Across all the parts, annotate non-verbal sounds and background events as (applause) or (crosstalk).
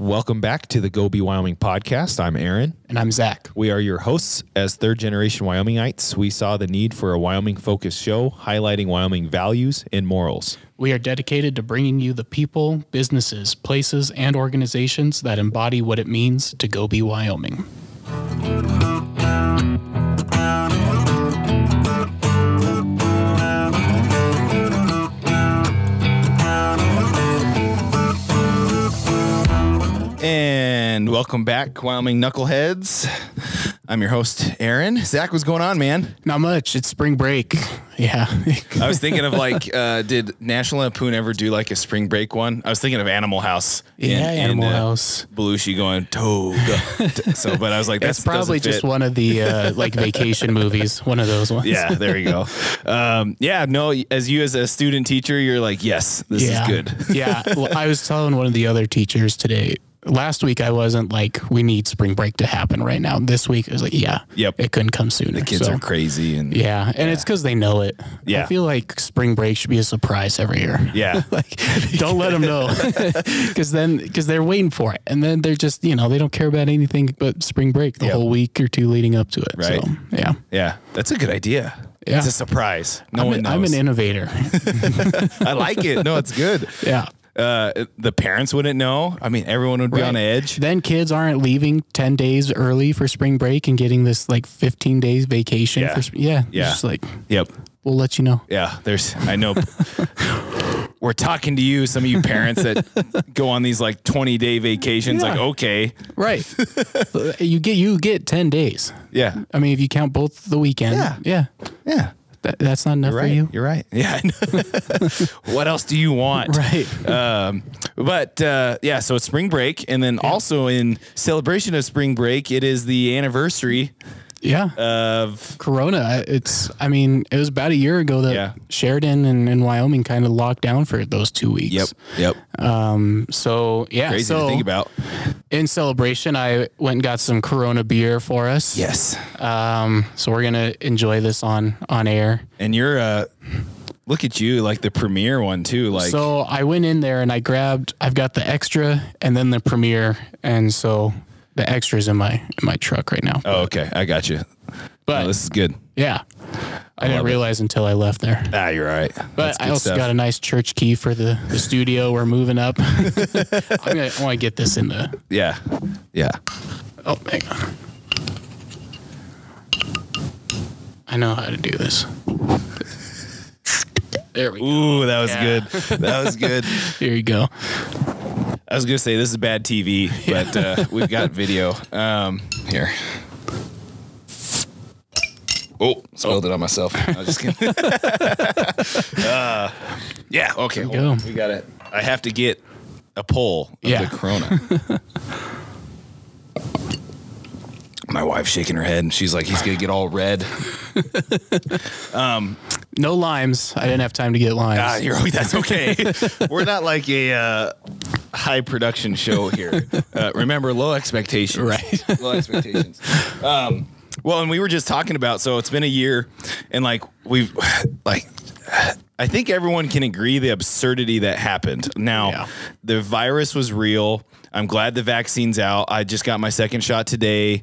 Welcome back to the Go Be Wyoming podcast. I'm Aaron. And I'm Zach. We are your hosts. As third generation Wyomingites, we saw the need for a Wyoming focused show highlighting Wyoming values and morals. We are dedicated to bringing you the people, businesses, places, and organizations that embody what it means to go be Wyoming. And welcome back, Wyoming Knuckleheads. I'm your host, Aaron. Zach, what's going on, man? Not much. It's spring break. Yeah. I was thinking of like, uh, did National Lampoon ever do like a spring break one? I was thinking of Animal House. Yeah, Animal uh, House. Belushi going toga. so, but I was like, that's That's probably just one of the uh, like vacation movies. One of those ones. Yeah, there you go. Um, yeah, no, as you as a student teacher, you're like, yes, this yeah. is good. yeah. Well, I was telling one of the other teachers today. Last week I wasn't like we need spring break to happen right now. This week I was like, yeah, Yep. it couldn't come sooner. The kids So, are crazy and Yeah, and it's because they know it. Yeah. I feel like spring break should be a surprise every year. yeah. (laughs) like, don't let them know, (laughs) because then because they're waiting for it, and then they're just you know they don't care about anything but spring break the Yep. whole week or two leading up to it. Right. So yeah, Yeah, that's a good idea. Yeah. It's a surprise. No I'm, one an, knows. I'm an innovator. (laughs) I like it. No, it's good. yeah. Uh, the parents wouldn't know. I mean, everyone would be on edge. Then kids aren't leaving ten days early for spring break and getting this like fifteen days vacation. Yeah. For, sp- yeah. Yeah. Just like Yep. we'll let you know. Yeah. There's. I know. (laughs) We're talking to you, some of you parents that go on these like 20 day vacations. Yeah. Like, okay, Right. (laughs) you get you get ten days. yeah, I mean, if you count both the weekend. Yeah. Yeah. yeah. That, that's not enough You're for you. You're right. (laughs) Yeah. (laughs) What else do you want? Right. Um, but uh, yeah, so it's spring break, and then also in celebration of spring break, it is the anniversary Yeah. Corona. It's, I mean, it was about a year ago that Yeah. Sheridan and, and Wyoming kind of locked down for those two weeks. yep, yep. Um, so yeah, Crazy so to think about. in celebration, I went and got some Corona beer for us. Yes, Um, so we're gonna enjoy this on on air. and you're uh, look at you, like the premiere one too. Like, so I went in there and I grabbed. I've got the extra and then the premiere, and so the extras in my in my truck right now. oh, okay, I got you. but Oh, this is good. yeah, I, didn't love it. realize until I left there. Ah, you're right. But I also got a nice church key for the, the studio. We're moving up. (laughs) I'm gonna, I want to get this in the. yeah, yeah. Oh, hang on. I know how to do this. There we go. Ooh, that was Yeah. good. That was good. (laughs) Here you go. I was gonna say this is bad TV, (laughs) but uh, we've got video. Um, here. Oh, spilled it on myself. (laughs) I was just kidding. (laughs) uh, yeah. Okay. hold go. We got it. I have to get a pull of Yeah. the Corona. My wife's shaking her head, and she's like, "He's gonna get all red." No limes. I didn't have time to get limes. Ah, you're that's okay. (laughs) We're not like a uh, high production show here. Uh, remember, low expectations. Right. (laughs) low expectations. Um, well, and we were just talking about. So it's been a year, and like we've like. I think everyone can agree the absurdity that happened. Now, Yeah. the virus was real. I'm glad the vaccine's out. I just got my second shot today.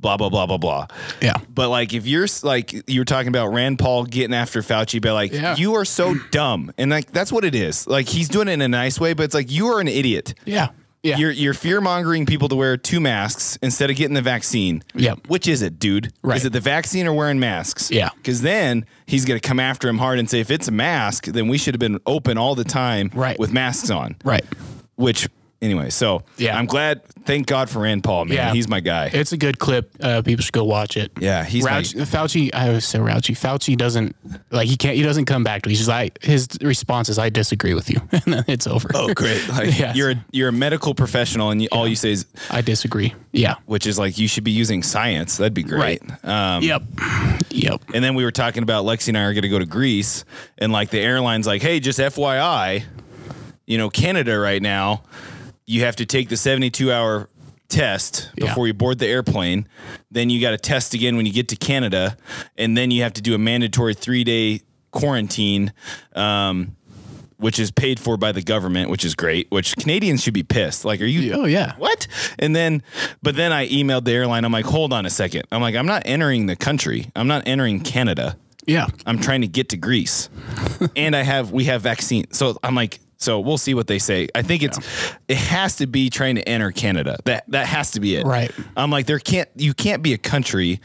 Blah blah blah blah blah. Yeah. But like, if you're like you were talking about Rand Paul getting after Fauci, but like Yeah. you are so (clears throat) dumb, and like that's what it is. Like he's doing it in a nice way, but it's like you are an idiot. Yeah. Yeah. You're you're fear mongering people to wear two masks instead of getting the vaccine. Yeah. Which is it, dude? Right. Is it the vaccine or wearing masks? Yeah. Because then he's gonna come after him hard and say, if it's a mask, then we should have been open all the time Right. with masks on. right. Which anyway, so Yeah. I'm glad. Thank God for Rand Paul, man. Yeah. He's my guy. It's a good clip. Uh, people should go watch it. yeah, he's my, Fauci, Fauci, I always say Fauci. Fauci doesn't like he can't. He doesn't come back to. Me. He's just like his response is, "I disagree with you," (laughs) and then it's over. Oh, great! (laughs) Like Yes. you're a, you're a medical professional, and you, all you say is, I disagree. Yeah. which is like you should be using science. That'd be great. Um, Yep. Yep. And then we were talking about Lexi and I are going to go to Greece, and like the airline's like, hey, just FYI, you know, Canada right now, you have to take the 72 hour test Yeah. before you board the airplane. Then you got to test again when you get to Canada, and then you have to do a mandatory three day quarantine. Um, which is paid for by the government, which is great. Which Canadians should be pissed. Like, are you? Oh yeah. What? And then, but then I emailed the airline. I'm like, hold on a second. I'm like, I'm not entering the country. I'm not entering Canada. Yeah. I'm trying to get to Greece, (laughs) and I have we have vaccine. So I'm like, so we'll see what they say. I think it's it has to be trying to enter Canada. That that has to be it. Right. I'm like, there can't you can't be a country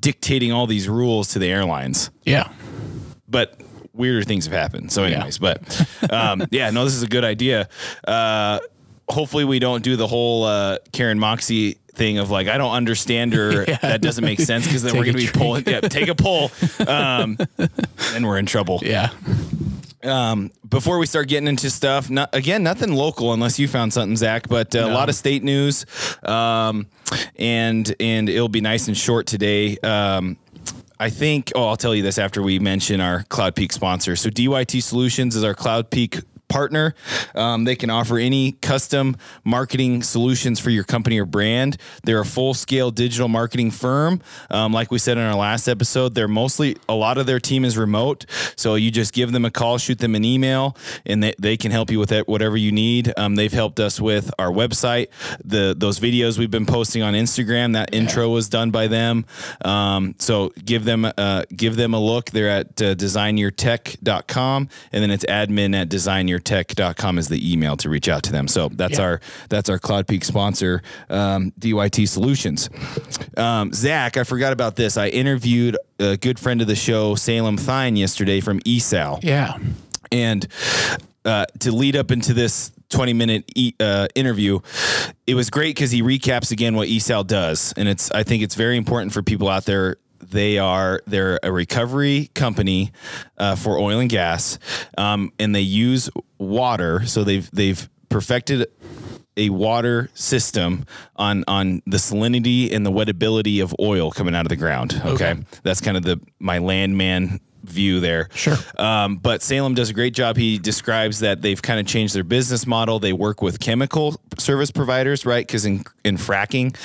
dictating all these rules to the airlines. Yeah. But weirder things have happened. So, anyways, but um, (laughs) yeah, no, this is a good idea. Uh, hopefully, we don't do the whole uh, Karen Moxie thing of like I don't understand her. (laughs) Yeah. That doesn't make sense because then (laughs) Take we're gonna be drink. pulling. Yeah, take a pull. Um, then we're in trouble. Yeah. Um, before we start getting into stuff, not, again, nothing local unless you found something, Zach. But uh, a lot of state news, um, and and it'll be nice and short today. Um, I think. Oh, I'll tell you this after we mention our Cloud Peak sponsor. So DYT Solutions is our Cloud Peak partner. Um, they can offer any custom marketing solutions for your company or brand. They're a full scale digital marketing firm. Um, like we said in our last episode, they're mostly a lot of their team is remote. So you just give them a call, shoot them an email, and they, they can help you with it, whatever you need. Um, they've helped us with our website, the those videos we've been posting on Instagram. That intro was done by them. Um, so give them uh, give them a look. They're at uh, designyourtech.com and then it's admin at designyourtech.com is the email to reach out to them. So that's Yeah. our that's our Cloud Peak sponsor, um, DYT Solutions. Um, Zach, I forgot about this. I interviewed a good friend of the show, Salem Thyne, yesterday from ESAL Yeah. and uh, to lead up into this 20 minute e- uh, interview it was great because he recaps again what esal does and it's i think it's very important for people out there they are they're a recovery company uh, for oil and gas um, and they use water so they've they've perfected a water system on on the salinity and the wettability of oil coming out of the ground. Okay, that's kind of the my landman view there. Sure. Um, but Salem does a great job. He describes that they've kind of changed their business model. They work with chemical service providers, right? Because in in fracking.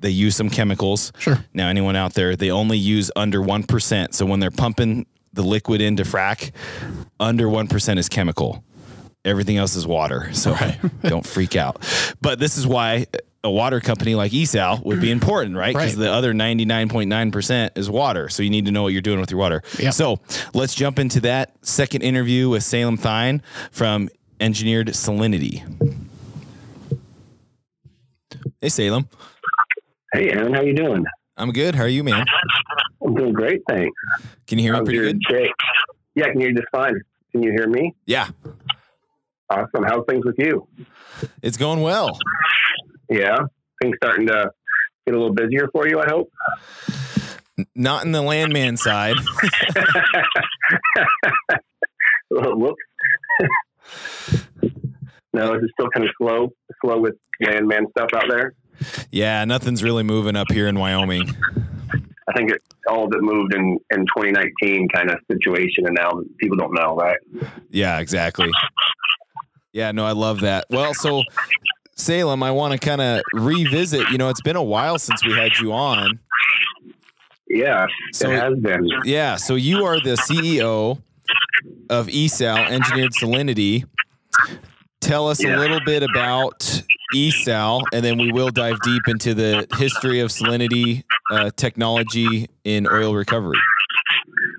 They use some chemicals. Sure. Now, anyone out there, they only use under 1%. So when they're pumping the liquid into frack, under 1% is chemical. Everything else is water. So (laughs) don't freak out. But this is why a water company like ESAL would be important, right? Because Right. the other 99.9% is water. So you need to know what you're doing with your water. Yeah. So let's jump into that second interview with Salem Thyne from Engineered Salinity. Hey, Salem. Hey, Aaron, how you doing? I'm good. How are you, man? I'm doing great, thanks. Can you hear me How's pretty good? Yeah, I can hear you just fine. Can you hear me? Yeah, Awesome. How's things with you? it's going well. Yeah, things starting to get a little busier for you. I hope. Not in the landman side. (laughs) Whoops. (laughs) no, is it still kind of slow? Slow with landman stuff out there. Yeah, nothing's really moving up here in Wyoming. I think it, all of it moved in in 2019 kind of situation, and now people don't know, right? Yeah, exactly. Yeah, no, I love that. Well, so Salem, I want to kind of revisit. You know, it's been a while since we had you on. Yeah, So- it has been. Yeah, so you are the CEO of ESAL, Engineered Salinity. Tell us a little bit about ESAL, and then we will dive deep into the history of salinity uh, technology in oil recovery.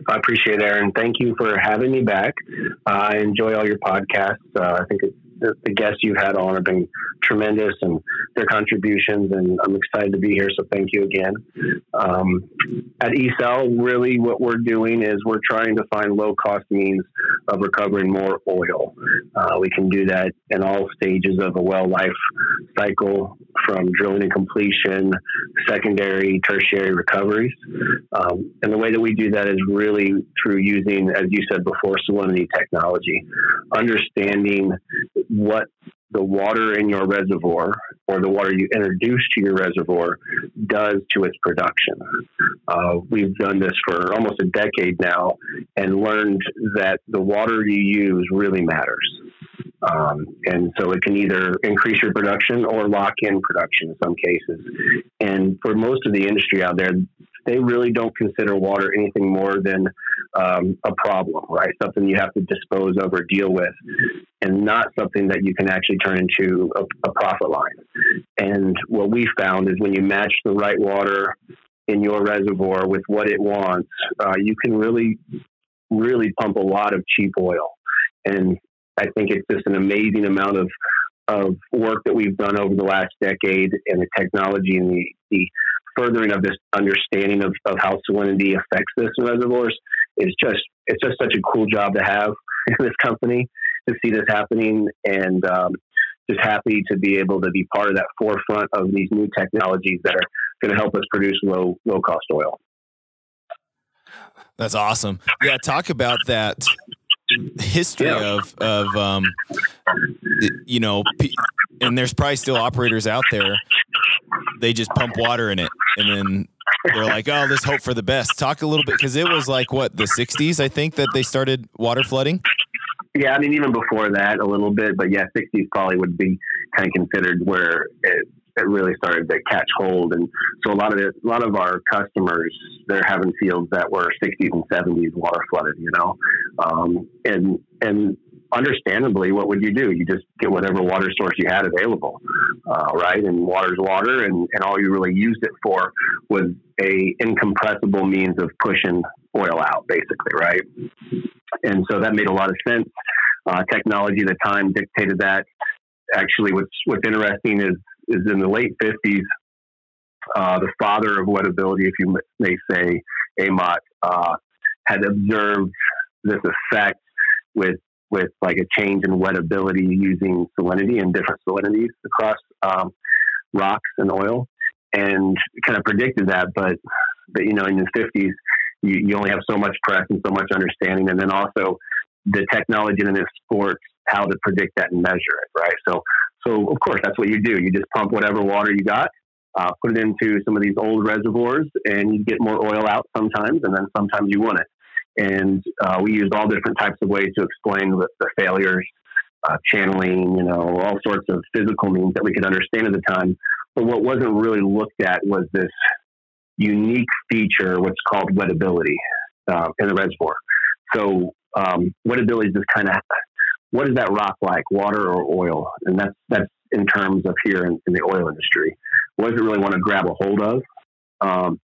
I appreciate it, Aaron. Thank you for having me back. Uh, I enjoy all your podcasts. Uh, I think it, the, the guests you've had on have been tremendous and their contributions, and I'm excited to be here. So thank you again. Um, at ESAL, really what we're doing is we're trying to find low cost means of recovering more oil. Uh, we can do that in all stages of a well life cycle from drilling and completion, secondary, tertiary recoveries. Um, and the way that we do that is really through using, as you said before, salinity technology, understanding what the water in your reservoir or the water you introduce to your reservoir does to its production. Uh, we've done this for almost a decade now and learned that the water you use really matters. Um, and so it can either increase your production or lock in production in some cases. And for most of the industry out there, they really don't consider water anything more than um, a problem, right? Something you have to dispose of or deal with, and not something that you can actually turn into a, a profit line. And what we found is when you match the right water in your reservoir with what it wants, uh, you can really, really pump a lot of cheap oil. And I think it's just an amazing amount of of work that we've done over the last decade and the technology and the, the furthering of this understanding of, of how salinity affects this in reservoirs is just it's just such a cool job to have (laughs) in this company to see this happening and um, just happy to be able to be part of that forefront of these new technologies that are going to help us produce low low cost oil. That's awesome. Yeah, talk about that history yeah. of of um, you know, and there's probably still operators out there. They just pump water in it, and then they're like, "Oh, let's hope for the best." Talk a little bit because it was like what the '60s, I think, that they started water flooding. Yeah, I mean, even before that, a little bit, but yeah, '60s probably would be kind of considered where it it really started to catch hold. And so a lot of it, a lot of our customers, they're having fields that were 60s and 70s water flooded, you know, um, and and understandably, what would you do? You just get whatever water source you had available, uh, right? And water's water, and, and all you really used it for was a incompressible means of pushing oil out, basically, right? And so that made a lot of sense. Uh, technology at the time dictated that. Actually, what's what's interesting is is in the late 50s. Uh, the father of wettability, if you may say, Amott, uh, had observed this effect with with like a change in wettability using salinity and different salinities across um, rocks and oil, and kind of predicted that. But but you know, in the 50s, you, you only have so much press and so much understanding, and then also the technology in this sport, how to predict that and measure it, right? So so of course, that's what you do. You just pump whatever water you got, uh, put it into some of these old reservoirs, and you get more oil out sometimes, and then sometimes you wouldn't. And uh, we used all different types of ways to explain the, the failures, uh, channeling, you know, all sorts of physical means that we could understand at the time. But what wasn't really looked at was this unique feature, what's called wettability uh, in the reservoir. So um, wettability is this kind of what is that rock like, water or oil? And that's that's in terms of here in, in the oil industry. What does it really want to grab a hold of? Um,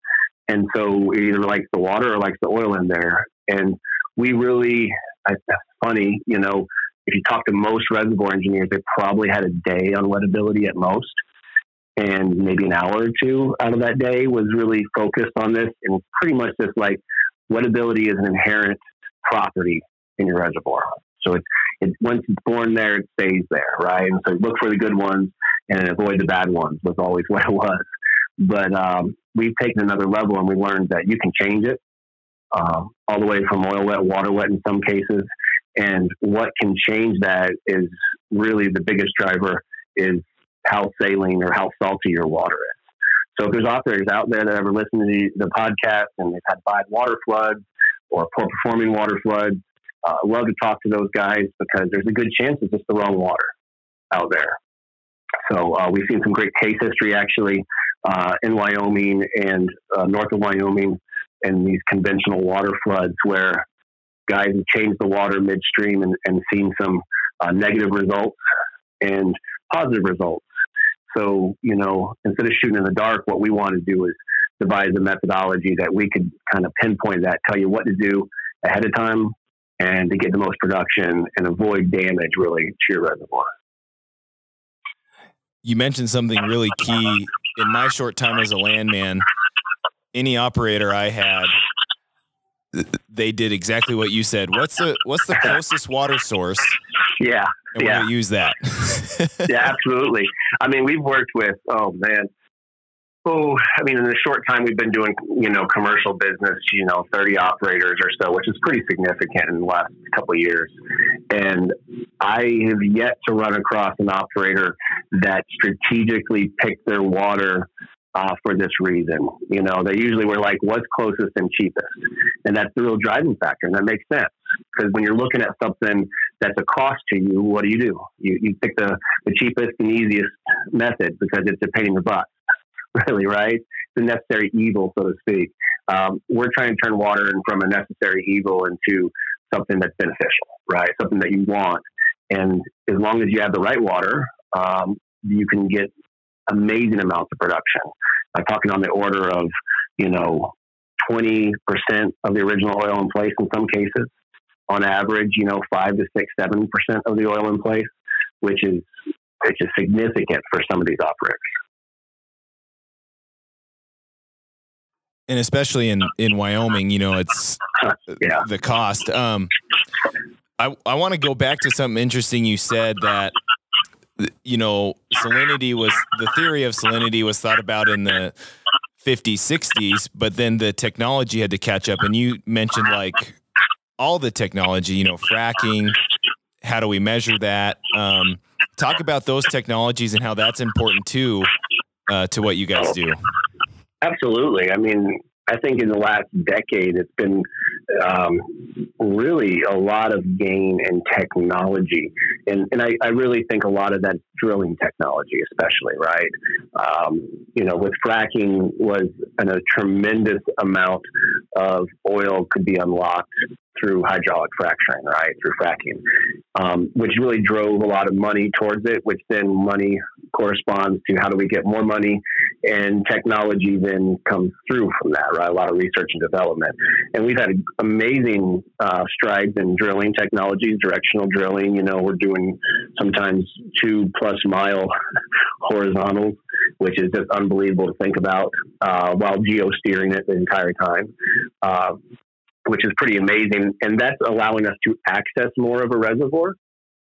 and so it either likes the water or likes the oil in there. And we really, that's funny, you know, if you talk to most reservoir engineers, they probably had a day on wettability at most. And maybe an hour or two out of that day was really focused on this. And pretty much just like wettability is an inherent property in your reservoir. So it's it, once it's born there, it stays there, right? And so look for the good ones and avoid the bad ones was always (laughs) what it was. But um, we've taken another level and we learned that you can change it um, all the way from oil wet, water wet in some cases. And what can change that is really the biggest driver is how saline or how salty your water is. So if there's operators out there that ever listen to the, the podcast and they've had bad water floods or poor performing water floods, uh, love to talk to those guys because there's a good chance it's just the wrong water out there. So uh, we've seen some great case history actually uh, in Wyoming and uh, north of Wyoming and these conventional water floods where guys have changed the water midstream and, and seen some uh, negative results and positive results. So, you know, instead of shooting in the dark, what we want to do is devise a methodology that we could kind of pinpoint that, tell you what to do ahead of time and to get the most production and avoid damage really to your reservoir. You mentioned something really key in my short time as a landman. Any operator I had, they did exactly what you said. What's the what's the closest water source? Yeah, and yeah. use that. (laughs) yeah, absolutely. I mean, we've worked with oh man, Oh, I mean, in the short time we've been doing, you know, commercial business, you know, 30 operators or so, which is pretty significant in the last couple of years. And I have yet to run across an operator that strategically picked their water uh, for this reason. You know, they usually were like, what's closest and cheapest? And that's the real driving factor. And that makes sense because when you're looking at something that's a cost to you, what do you do? You, you pick the, the cheapest and easiest method because it's a pain in the butt (laughs) really, right? It's a necessary evil, so to speak. Um, we're trying to turn water from a necessary evil into something that's beneficial, right? Something that you want. And as long as you have the right water, um, you can get amazing amounts of production. I'm talking on the order of, you know, 20% of the original oil in place in some cases. On average, you know, five to six, seven percent of the oil in place, which is which is significant for some of these operators. And especially in, in Wyoming, you know, it's (laughs) yeah. the cost. Um, I, I want to go back to something interesting you said that you know salinity was the theory of salinity was thought about in the 50s 60s but then the technology had to catch up. And you mentioned like all the technology you know fracking how do we measure that? Um, talk about those technologies and how that's important too uh, to what you guys do. Absolutely. I mean I think in the last decade, it's been um, really a lot of gain in technology. And, and I, I, really think a lot of that drilling technology, especially, right? Um, you know, with fracking was an, a tremendous amount of oil could be unlocked through hydraulic fracturing, right? Through fracking, um, which really drove a lot of money towards it, which then money corresponds to how do we get more money and technology then comes through from that, right? A lot of research and development. And we've had amazing uh, strides in drilling technologies, directional drilling. You know, we're doing sometimes two plus mile (laughs) horizontals, which is just unbelievable to think about uh, while geosteering it the entire time. Uh, which is pretty amazing. And that's allowing us to access more of a reservoir.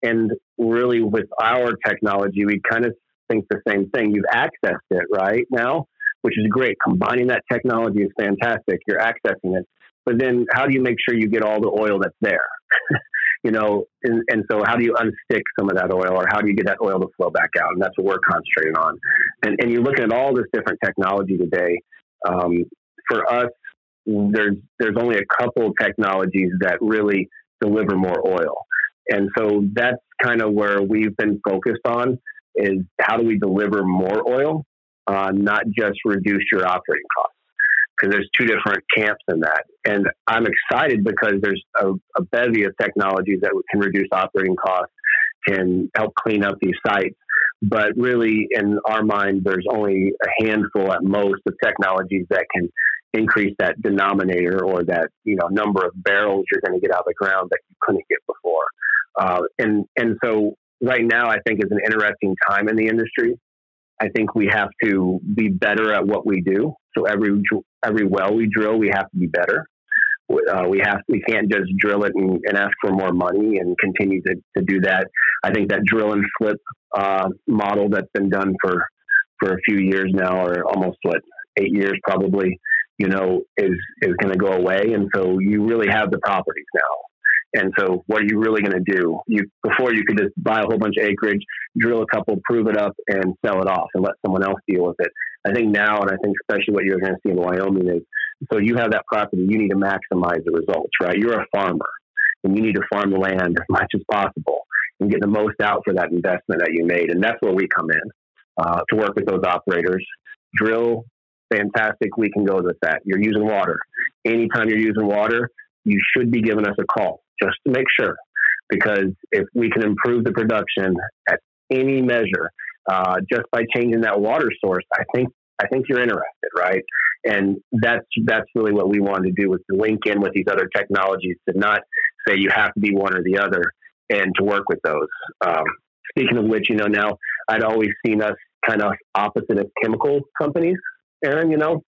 And really, with our technology, we kind of think the same thing. You've accessed it right now, which is great. Combining that technology is fantastic. You're accessing it. But then how do you make sure you get all the oil that's there? (laughs) you know, and, and, so how do you unstick some of that oil or how do you get that oil to flow back out? And that's what we're concentrating on. And, and you're looking at all this different technology today. Um, for us, there's, there's only a couple of technologies that really deliver more oil. And so that's kind of where we've been focused on is how do we deliver more oil, uh, not just reduce your operating costs? Because there's two different camps in that. And I'm excited because there's a, a bevy of technologies that can reduce operating costs, can help clean up these sites. But really, in our mind, there's only a handful at most of technologies that can increase that denominator or that you know number of barrels you're going to get out of the ground that you couldn't get before. Uh, and and so right now, I think is an interesting time in the industry. I think we have to be better at what we do. So every every well we drill, we have to be better. Uh, we have we can't just drill it and, and, ask for more money and continue to, to do that. I think that drill and flip uh, model that's been done for for a few years now, or almost what eight years probably, you know, is is going to go away. And so you really have the properties now. And so, what are you really going to do? You before you could just buy a whole bunch of acreage, drill a couple, prove it up, and sell it off, and let someone else deal with it. I think now, and I think especially what you're going to see in Wyoming is, so you have that property, you need to maximize the results, right? You're a farmer, and you need to farm the land as much as possible and get the most out for that investment that you made, and that's where we come in uh, to work with those operators. Drill, fantastic. We can go with that. You're using water. Anytime you're using water, you should be giving us a call just to make sure. Because if we can improve the production at any measure, uh, just by changing that water source, I think I think you're interested, right? And that's that's really what we wanted to do was to link in with these other technologies to not say you have to be one or the other, and to work with those. Um, speaking of which, you know, now I'd always seen us kind of opposite of chemical companies, Aaron. You know,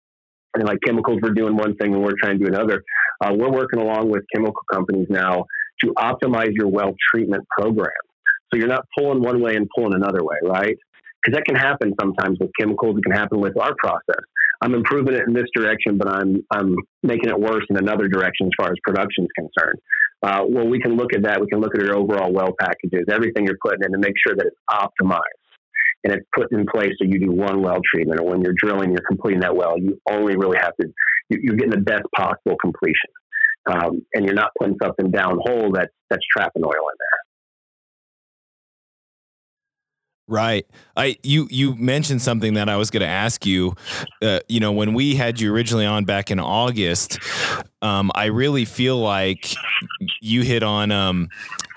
and like chemicals were doing one thing and we're trying to do another. Uh, we're working along with chemical companies now to optimize your well treatment program. So you're not pulling one way and pulling another way, right? Because that can happen sometimes with chemicals. It can happen with our process. I'm improving it in this direction, but I'm I'm making it worse in another direction as far as production is concerned. Uh, well, we can look at that. We can look at your overall well packages, everything you're putting in, to make sure that it's optimized and it's put in place so you do one well treatment, or when you're drilling, you're completing that well, you only really have to, you're getting the best possible completion. Um, and you're not putting something down hole that's, that's trapping oil in there. Right. I you you mentioned something that I was going to ask you. Uh, you know, when we had you originally on back in August, um, I really feel like you hit on um,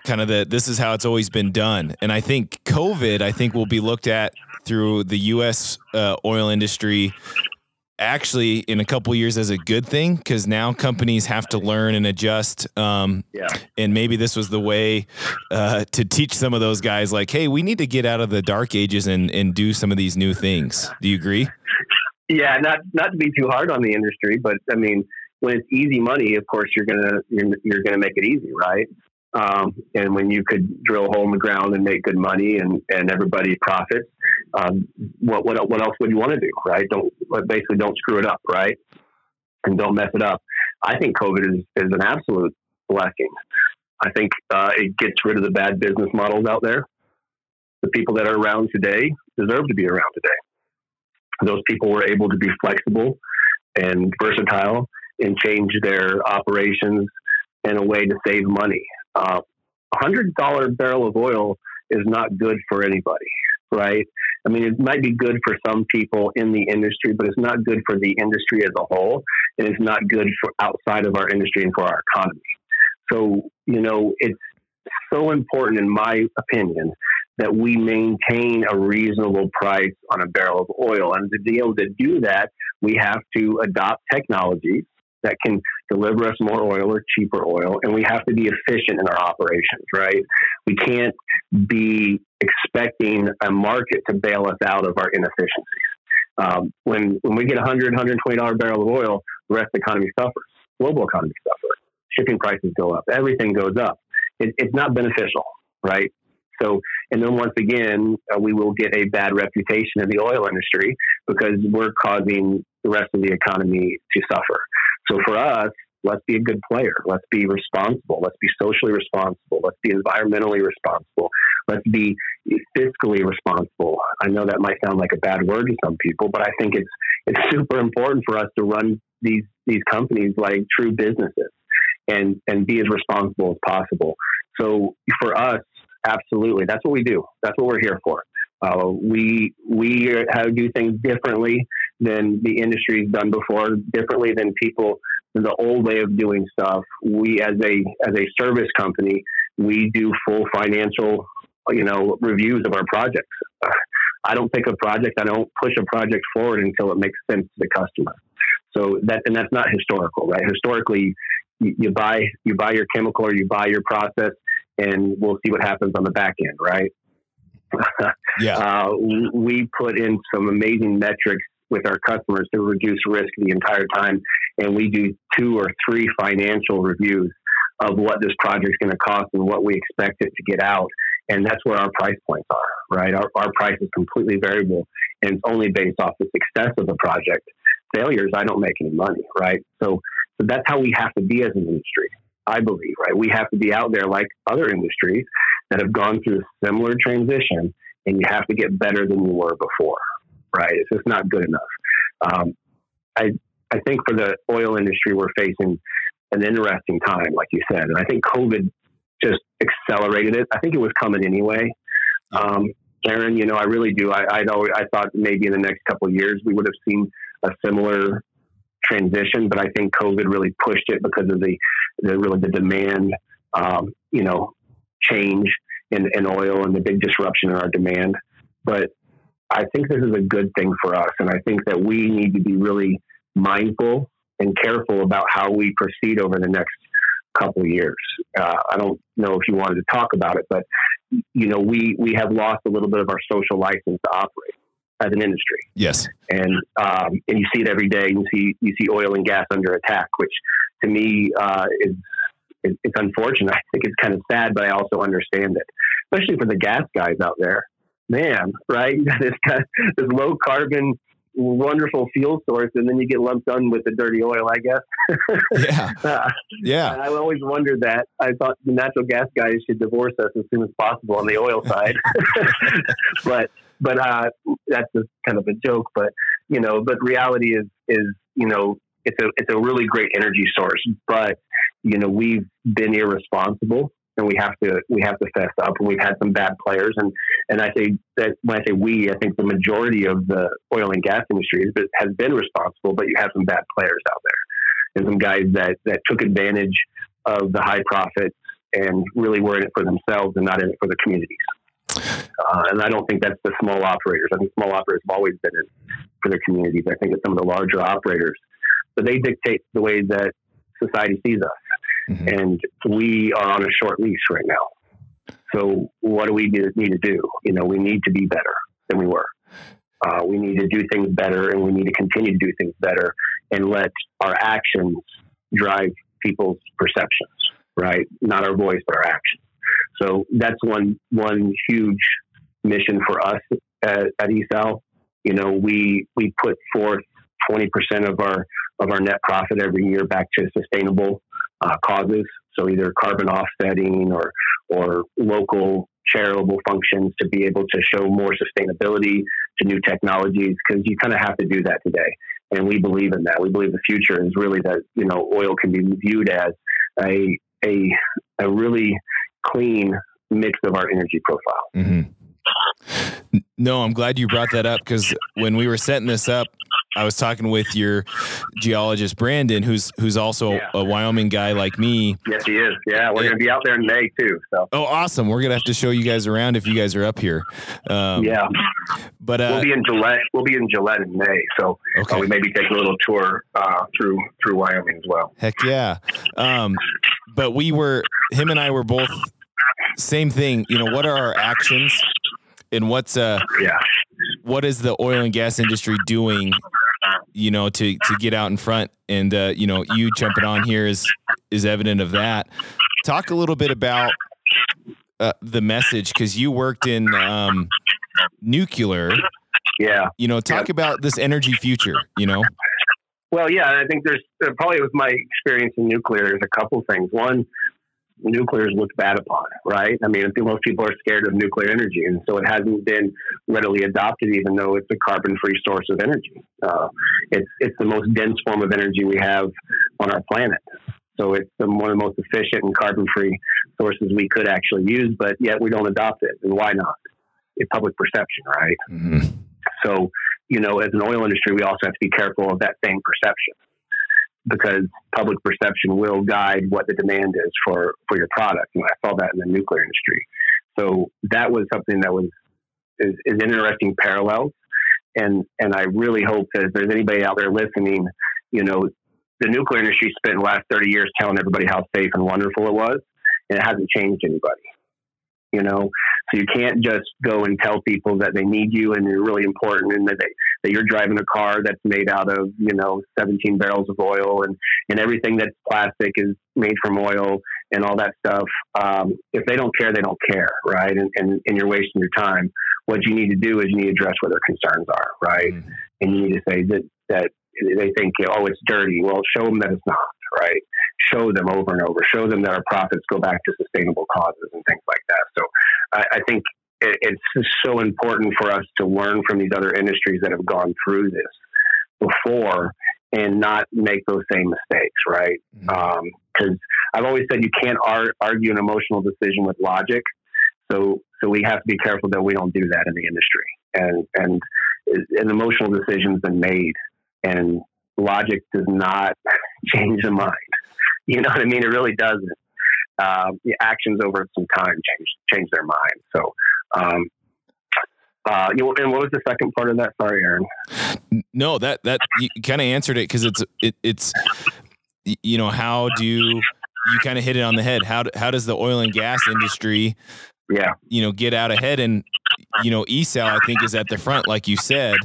kind of the this is how it's always been done, and I think COVID, I think will be looked at through the U.S. Uh, oil industry actually in a couple years as a good thing because now companies have to learn and adjust. Um, Yeah. and maybe this was the way uh, to teach some of those guys, like, hey, we need to get out of the dark ages and and do some of these new things. Do you agree? Yeah, not not to be too hard on the industry, but I mean, when it's easy money, of course you're gonna you're, you're gonna make it easy, right? Um, and when you could drill a hole in the ground and make good money and, and everybody profits, um, what what what else would you want to do, right? Don't basically don't screw it up, right? And don't mess it up. I think COVID is is an absolute blessing. I think uh, it gets rid of the bad business models out there. The people that are around today deserve to be around today those people were able to be flexible and versatile and change their operations in a way to save money. Uh, a hundred dollar barrel of oil is not good for anybody, right? I mean, it might be good for some people in the industry, but it's not good for the industry as a whole, and it's not good for outside of our industry and for our economy. So, you know, it's so important, in my opinion, that we maintain a reasonable price on a barrel of oil. And to be able to do that, we have to adopt technologies that can deliver us more oil or cheaper oil, and we have to be efficient in our operations, right? We can't be expecting a market to bail us out of our inefficiencies. Um, when, when we get a $100, $120 barrel of oil, the rest of the economy suffers. Global economy suffers. Shipping prices go up. Everything goes up. It, it's not beneficial, right? So, and then once again, uh, we will get a bad reputation in the oil industry because we're causing the rest of the economy to suffer. So for us, let's be a good player. Let's be responsible. Let's be socially responsible. Let's be environmentally responsible. Let's be fiscally responsible. I know that might sound like a bad word to some people, but I think it's it's (laughs) super important for us to run these these companies like true businesses and and be as responsible as possible. So for us, absolutely, that's what we do. That's what we're here for. Uh, we we have, do things differently than the industry's done before, differently than people the old way of doing stuff. We as a as a service company, we do full financial you know reviews of our projects. I don't pick a project. I don't push a project forward until it makes sense to the customer. So that and that's not historical, right? Historically, you, you buy you buy your chemical or you buy your process, and we'll see what happens on the back end, right? (laughs) Yeah. Uh, we put in some amazing metrics with our customers to reduce risk the entire time, and we do two or three financial reviews of what this project's going to cost and what we expect it to get out, and that's where our price points are. Right, our our price is completely variable, and it's only based off the success of the project. Failures, I don't make any money. Right, so so that's how we have to be as an industry. I believe, right? We have to be out there like other industries that have gone through a similar transition, and you have to get better than you were before, right? It's just not good enough. Um, I I think for the oil industry, we're facing an interesting time, like you said, and I think COVID just accelerated it. I think it was coming anyway. Um, Aaron, you know, I really do. I I'd always, I thought maybe in the next couple of years we would have seen a similar transition, but I think COVID really pushed it because of the, the really the demand, um, you know, change in, in oil and the big disruption in our demand. But I think this is a good thing for us, and I think that we need to be really mindful and careful about how we proceed over the next couple of years. Uh, I don't know if you wanted to talk about it, but you know, we we have lost a little bit of our social license to operate as an industry Yes. and um, and you see it every day. You see you see oil and gas under attack, which to me uh, is it's unfortunate. (laughs) I think it's kind of sad, but I also understand it, especially for the gas guys out there. Man, right? You got this kind this low carbon, wonderful fuel source, and then you get lumped on with the dirty oil. I guess. (laughs) Yeah. Uh, Yeah. I always wondered that. I thought the natural gas guys should divorce us as soon as possible on the oil (laughs) side. (laughs) but but uh, that's just kind of a joke. But you know, but reality is is you know it's a it's a really great energy source. But you know we've been irresponsible and we have to we have to fess up. And we've had some bad players, and and I say that when I say we, I think the majority of the oil and gas industry has been, responsible, but you have some bad players out there, and some guys that that took advantage of the high profits and really were in it for themselves and not in it for the communities. Uh, and I don't think that's the small operators. I think small operators have always been in for their communities. I think it's some of the larger operators, but they dictate the way that society sees us, mm-hmm. and we are on a short leash right now. So what do we need to do? You know, we need to be better than we were. Uh, we need to do things better, and we need to continue to do things better, and let our actions drive people's perceptions. Right, not our voice, but our actions. So that's one one huge mission for us at, at ESAL. You know, we we put forth 20% of our of our net profit every year back to sustainable uh, causes. So either carbon offsetting or or local charitable functions to be able to show more sustainability to new technologies because you kind of have to do that today. And we believe in that. We believe the future is really that you know oil can be viewed as a a a really clean mix of our energy profile. Mm-hmm. No, I'm glad you brought that up because when we were setting this up, I was talking with your geologist Brandon, who's who's also yeah. a Wyoming guy like me. Yes, he is. Yeah, we're gonna be out there in May too. So. Oh, awesome! We're gonna have to show you guys around if you guys are up here. Um, yeah, but uh, we'll be in Gillette. We'll be in Gillette in May, so okay. uh, we maybe take a little tour uh, through through Wyoming as well. Heck yeah! Um, but we were him and I were both same thing. You know, what are our actions, and what's uh yeah, what is the oil and gas industry doing? You know, to to get out in front, and uh, you know, you jumping on here is is evident of that. Talk a little bit about uh, the message because you worked in um, nuclear. Yeah. You know, talk about this energy future. You know. Well, yeah, I think there's uh, probably with my experience in nuclear, there's a couple things. One, nuclear is looked bad upon, right? I mean, most people are scared of nuclear energy, and so it hasn't been readily adopted, even though it's a carbon-free source of energy. Uh, it's it's the most dense form of energy we have on our planet. So it's the, one of the most efficient and carbon-free sources we could actually use, but yet we don't adopt it. And why not? It's public perception, right? Mm-hmm. So, you know, as an oil industry, we also have to be careful of that same perception because public perception will guide what the demand is for, for your product. And I saw that in the nuclear industry. So that was something that was is, is interesting parallels. And and I really hope that if there's anybody out there listening, you know, the nuclear industry spent the last 30 years telling everybody how safe and wonderful it was, and it hasn't changed anybody you know? So you can't just go and tell people that they need you and you're really important and that they, that you're driving a car that's made out of you know 17 barrels of oil and and everything that's plastic is made from oil and all that stuff. Um, if they don't care they don't care right? And, and and you're wasting your time. What you need to do is you need to address where their concerns are right? Mm-hmm. and you need to say that that they think oh it's dirty. Well show them that it's not right show them over and over, show them that our profits go back to sustainable causes and things like that. So I, I think it, it's so important for us to learn from these other industries that have gone through this before and not make those same mistakes, right? Because mm-hmm. um, I've always said you can't ar- argue an emotional decision with logic. So, so we have to be careful that we don't do that in the industry. And and an emotional decision's been made, and logic does not (laughs) change the mind. You know what I mean? It really doesn't. Uh, the actions over some time change change their mind. So, um, uh, you know, and what was the second part of that? Sorry, Aaron. No, that that you kind of answered it because it's it, it's you know how do you you kind of hit it on the head? How how does the oil and gas industry, yeah, you know, get out ahead? And you know, ESAL I think is at the front, like you said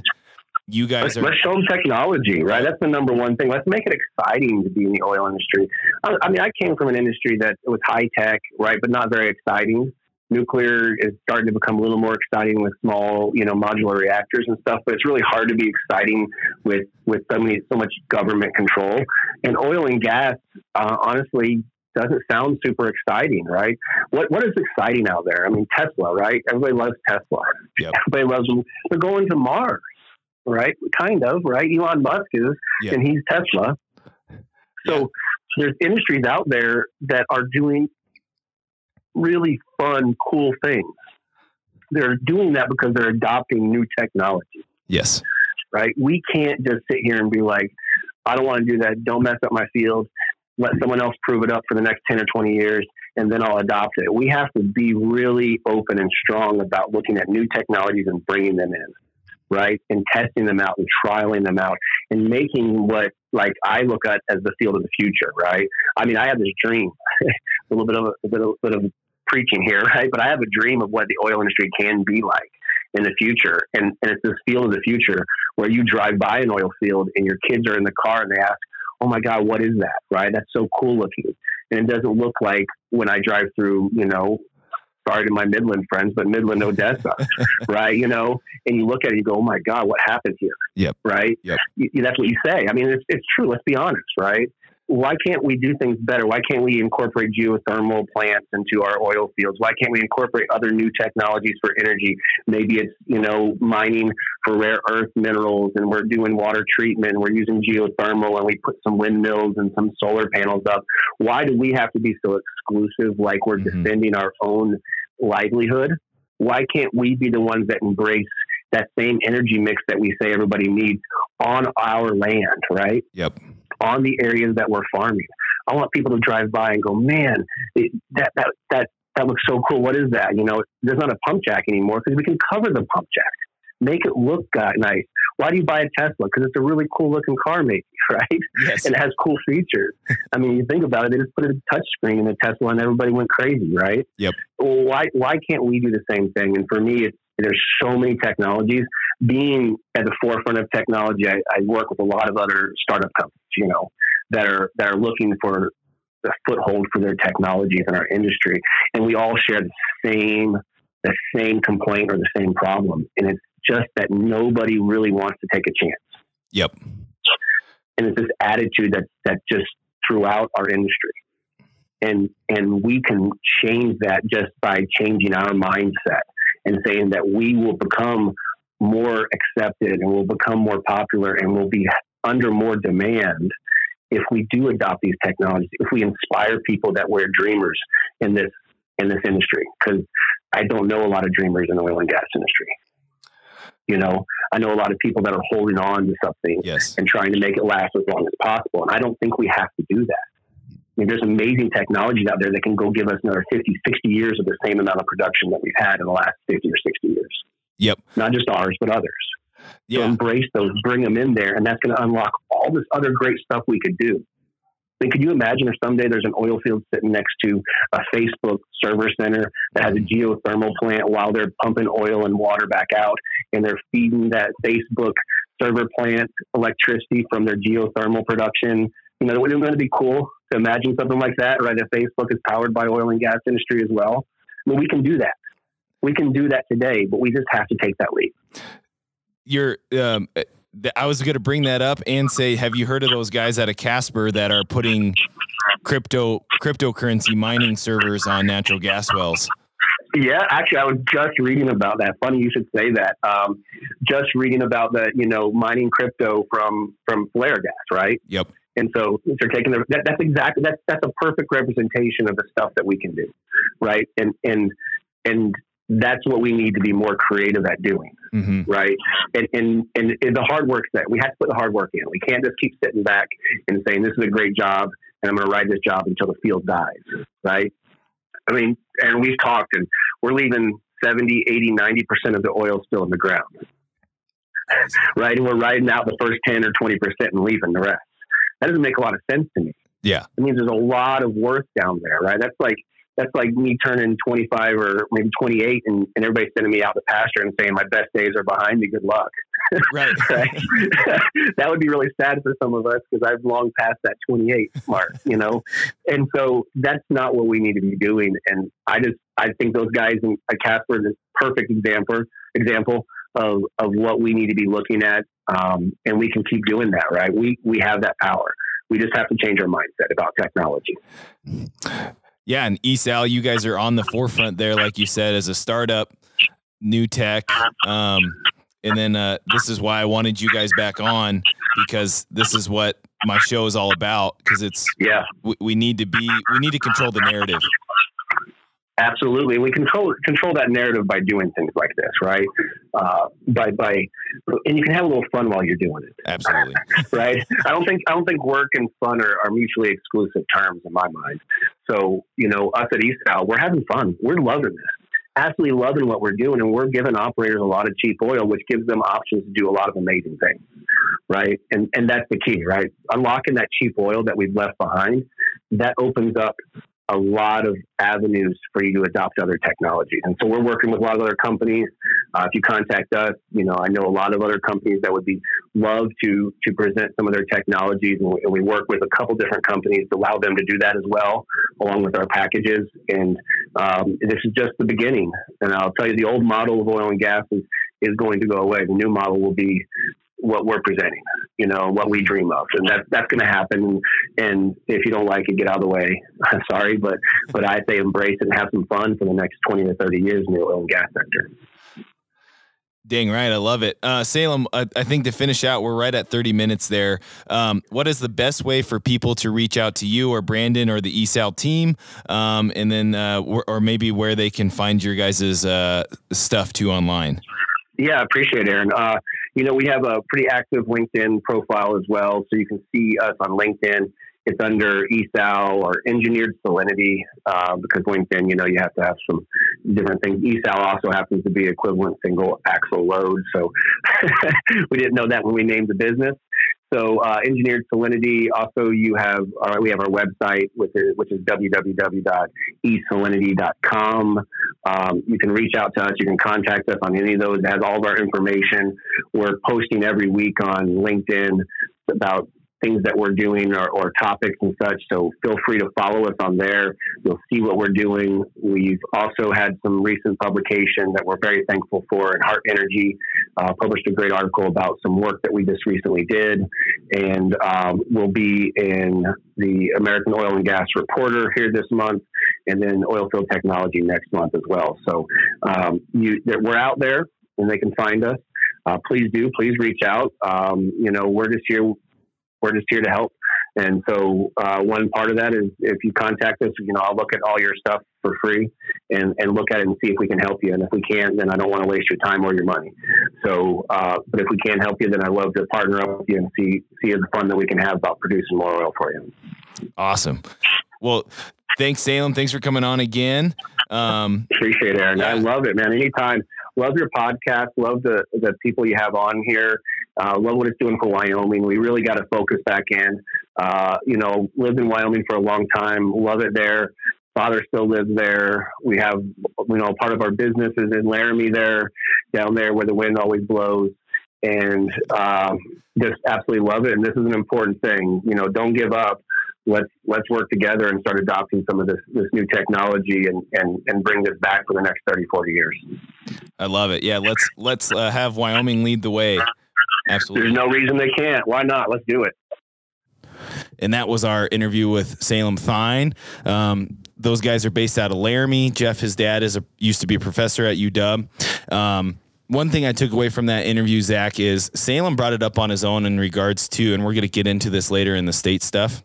you guys let's, are. Let's show them technology, right? That's the number one thing. Let's make it exciting to be in the oil industry. I, I mean, I came from an industry that was high tech, right, but not very exciting. Nuclear is starting to become a little more exciting with small, you know, modular reactors and stuff. But it's really hard to be exciting with with so many so much government control. And oil and gas, uh, honestly, doesn't sound super exciting, right? What what is exciting out there? I mean, Tesla, right? Everybody loves Tesla. Yep. (laughs) Everybody loves them. They're going to Mars right? Kind of, right? Elon Musk is, yeah. and he's Tesla. So yeah. there's industries out there that are doing really fun, cool things. They're doing that because they're adopting new technology. Yes. Right? We can't just sit here and be like, I don't want to do that. Don't mess up my field. Let someone else prove it up for the next 10 or 20 years, and then I'll adopt it. We have to be really open and strong about looking at new technologies and bringing them in right? And testing them out and trialing them out and making what like I look at as the field of the future, right? I mean, I have this dream, (laughs) a little bit of a, a bit, of, a bit of preaching here, (laughs) right? But I have a dream of what the oil industry can be like in the future. And, and it's this field of the future where you drive by an oil field and your kids are in the car and they ask, Oh my God, what is that? Right? That's so cool looking. And it doesn't look like when I drive through, you know, sorry to my Midland friends, but Midland, no Odessa, (laughs) right? You know, and you look at it, you go, oh my God, what happened here? Yep. Right? Yep. You, that's what you say. I mean, it's, it's true. Let's be honest, right? Why can't we do things better? Why can't we incorporate geothermal plants into our oil fields? Why can't we incorporate other new technologies for energy? Maybe it's, you know, mining for rare earth minerals and we're doing water treatment. We're using geothermal and we put some windmills and some solar panels up. Why do we have to be so exclusive like we're mm-hmm. defending our own livelihood? Why can't we be the ones that embrace that same energy mix that we say everybody needs on our land, right? Yep. On the areas that we're farming. I want people to drive by and go, man, it, that, that, that, that looks so cool. What is that? You know, there's not a pump jack anymore because we can cover the pump jack, make it look nice. Why do you buy a Tesla? Because it's a really cool looking car, maybe, (laughs) right? Yes. And it has cool features. I mean, you think about it, they just put a touch screen in a Tesla and everybody went crazy, right? Yep. Well, why why can't we do the same thing? And for me, it's there's so many technologies. Being at the forefront of technology, I, I work with a lot of other startup companies, you know, that are that are looking for a foothold for their technologies in our industry, and we all share the same the same complaint or the same problem, and it's just that nobody really wants to take a chance. Yep. And it's this attitude that that just throughout our industry. And and we can change that just by changing our mindset and saying that we will become more accepted and will become more popular and will be under more demand if we do adopt these technologies, if we inspire people that we're dreamers in this in this industry. Because I don't know a lot of dreamers in the oil and gas industry. You know, I know a lot of people that are holding on to something yes. and trying to make it last as long as possible. And I don't think we have to do that. I mean, there's amazing technologies out there that can go give us another 50, 60 years of the same amount of production that we've had in the last 50 or 60 years. Yep. Not just ours, but others. Yeah. So embrace those, bring them in there, and that's going to unlock all this other great stuff we could do. I mean, could you imagine if someday there's an oil field sitting next to a Facebook server center that has a geothermal plant while they're pumping oil and water back out and they're feeding that Facebook server plant electricity from their geothermal production? You know, wouldn't it be cool to imagine something like that, right? If Facebook is powered by oil and gas industry as well. I mean, we can do that. We can do that today, but we just have to take that leap. You're, um, I was going to bring that up and say, have you heard of those guys out of Casper that are putting crypto cryptocurrency mining servers on natural gas wells? Yeah, actually, I was just reading about that. Funny you should say that. Um, just reading about the you know mining crypto from from flare gas, right? Yep. And so they're taking the, that, that's exactly that's that's a perfect representation of the stuff that we can do, right? And and and that's what we need to be more creative at doing, mm-hmm. right? And, and and the hard work that we have to put the hard work in. We can't just keep sitting back and saying this is a great job and I'm going to ride this job until the field dies, right? I mean, and we've talked and we're leaving 70, 80, 90% of the oil still in the ground. Right. And we're riding out the first 10 or 20% and leaving the rest. That doesn't make a lot of sense to me. Yeah. It means there's a lot of work down there, right? That's like that's like me turning 25 or maybe 28 and, and everybody sending me out the pasture and saying my best days are behind me. Good luck. (laughs) Right. (laughs) right? (laughs) that would be really sad for some of us because I've long passed that 28 mark, you know? And so that's not what we need to be doing. And I just, I think those guys in uh, Casper is a perfect example, example of, of what we need to be looking at. Um, and we can keep doing that, right? We, we have that power. We just have to change our mindset about technology. Yeah, and ESAL, you guys are on the forefront there, like you said, as a startup, new tech. Um, and then uh, this is why I wanted you guys back on because this is what my show is all about. Because it's yeah, we, we need to be we need to control the narrative. Absolutely, we control control that narrative by doing things like this, right? Uh, by by, and you can have a little fun while you're doing it. Absolutely, (laughs) right? I don't think I don't think work and fun are, are mutually exclusive terms in my mind. So you know, us at ESAL, we're having fun. We're loving this, absolutely loving what we're doing, and we're giving operators a lot of cheap oil, which gives them options to do a lot of amazing things, right? And and that's the key, right? Unlocking that cheap oil that we've left behind, that opens up a lot of avenues for you to adopt other technologies. And so we're working with a lot of other companies. Uh, if you contact us, you know, I know a lot of other companies that would be love to to present some of their technologies, and we, and we work with a couple different companies to allow them to do that as well, along with our packages. And um, this is just the beginning. And I'll tell you, the old model of oil and gas is is going to go away. The new model will be what we're presenting, you know, what we dream of, and that that's going to happen. And if you don't like it, get out of the way. (laughs) I'm sorry, but but I say embrace it and have some fun for the next twenty to thirty years in the oil and gas sector. Dang right, I love it. Uh, Salem, uh, I think to finish out, we're right at 30 minutes there. Um, what is the best way for people to reach out to you or Brandon or the ESAL team? Um, and then, uh, or maybe where they can find your guys' uh, stuff too online? Yeah, I appreciate it, Aaron. You know, we have a pretty active LinkedIn profile as well, so you can see us on LinkedIn. It's under ESAL or Engineered Salinity uh, because LinkedIn, you know, you have to have some different things. ESAL also happens to be equivalent single axle load, so (laughs) we didn't know that when we named the business. So uh, engineered salinity. Also, you have uh, we have our website, which is, which is www.esalinity.com. Um, you can reach out to us. You can contact us on any of those. It has all of our information. We're posting every week on LinkedIn about things that we're doing or, or, topics and such. So feel free to follow us on there. You'll see what we're doing. We've also had some recent publication that we're very thankful for. And Hart Energy uh, published a great article about some work that we just recently did, and um, we'll be in the American Oil and Gas Reporter here this month, and then Oilfield Technology next month as well. So um, you, we're out there, and they can find us. Uh, please do. Please reach out. Um, you know, we're just here we're just here to help. And so, uh, one part of that is if you contact us, you know, I'll look at all your stuff for free and, and look at it and see if we can help you. And if we can't, then I don't want to waste your time or your money. So, uh, but if we can help you, then I'd love to partner up with you and see, see the fun that we can have about producing more oil for you. Awesome. Well, thanks, Salem. Thanks for coming on again. Um, Appreciate it, Aaron. Yeah. I love it, man. Anytime. Love your podcast. Love the, the people you have on here. Uh, love what it's doing for Wyoming. We really got to focus back in. Uh, you know, lived in Wyoming for a long time. Love it there. Father still lives there. We have, you know, part of our business is in Laramie there, down there where the wind always blows. And um, just absolutely love it. And this is an important thing. You know, don't give up. Let's let's work together and start adopting some of this this new technology and and and bring this back for the next 30, 40 years. I love it. Yeah, let's let's uh, have Wyoming lead the way. Absolutely. There's no reason they can't. Why not? Let's do it. And that was our interview with Salem Thyne. Um, those guys are based out of Laramie. Jeff, his dad, is a used to be a professor at UW. Um, one thing I took away from that interview, Zach, is Salem brought it up on his own in regards to, and we're going to get into this later in the state stuff.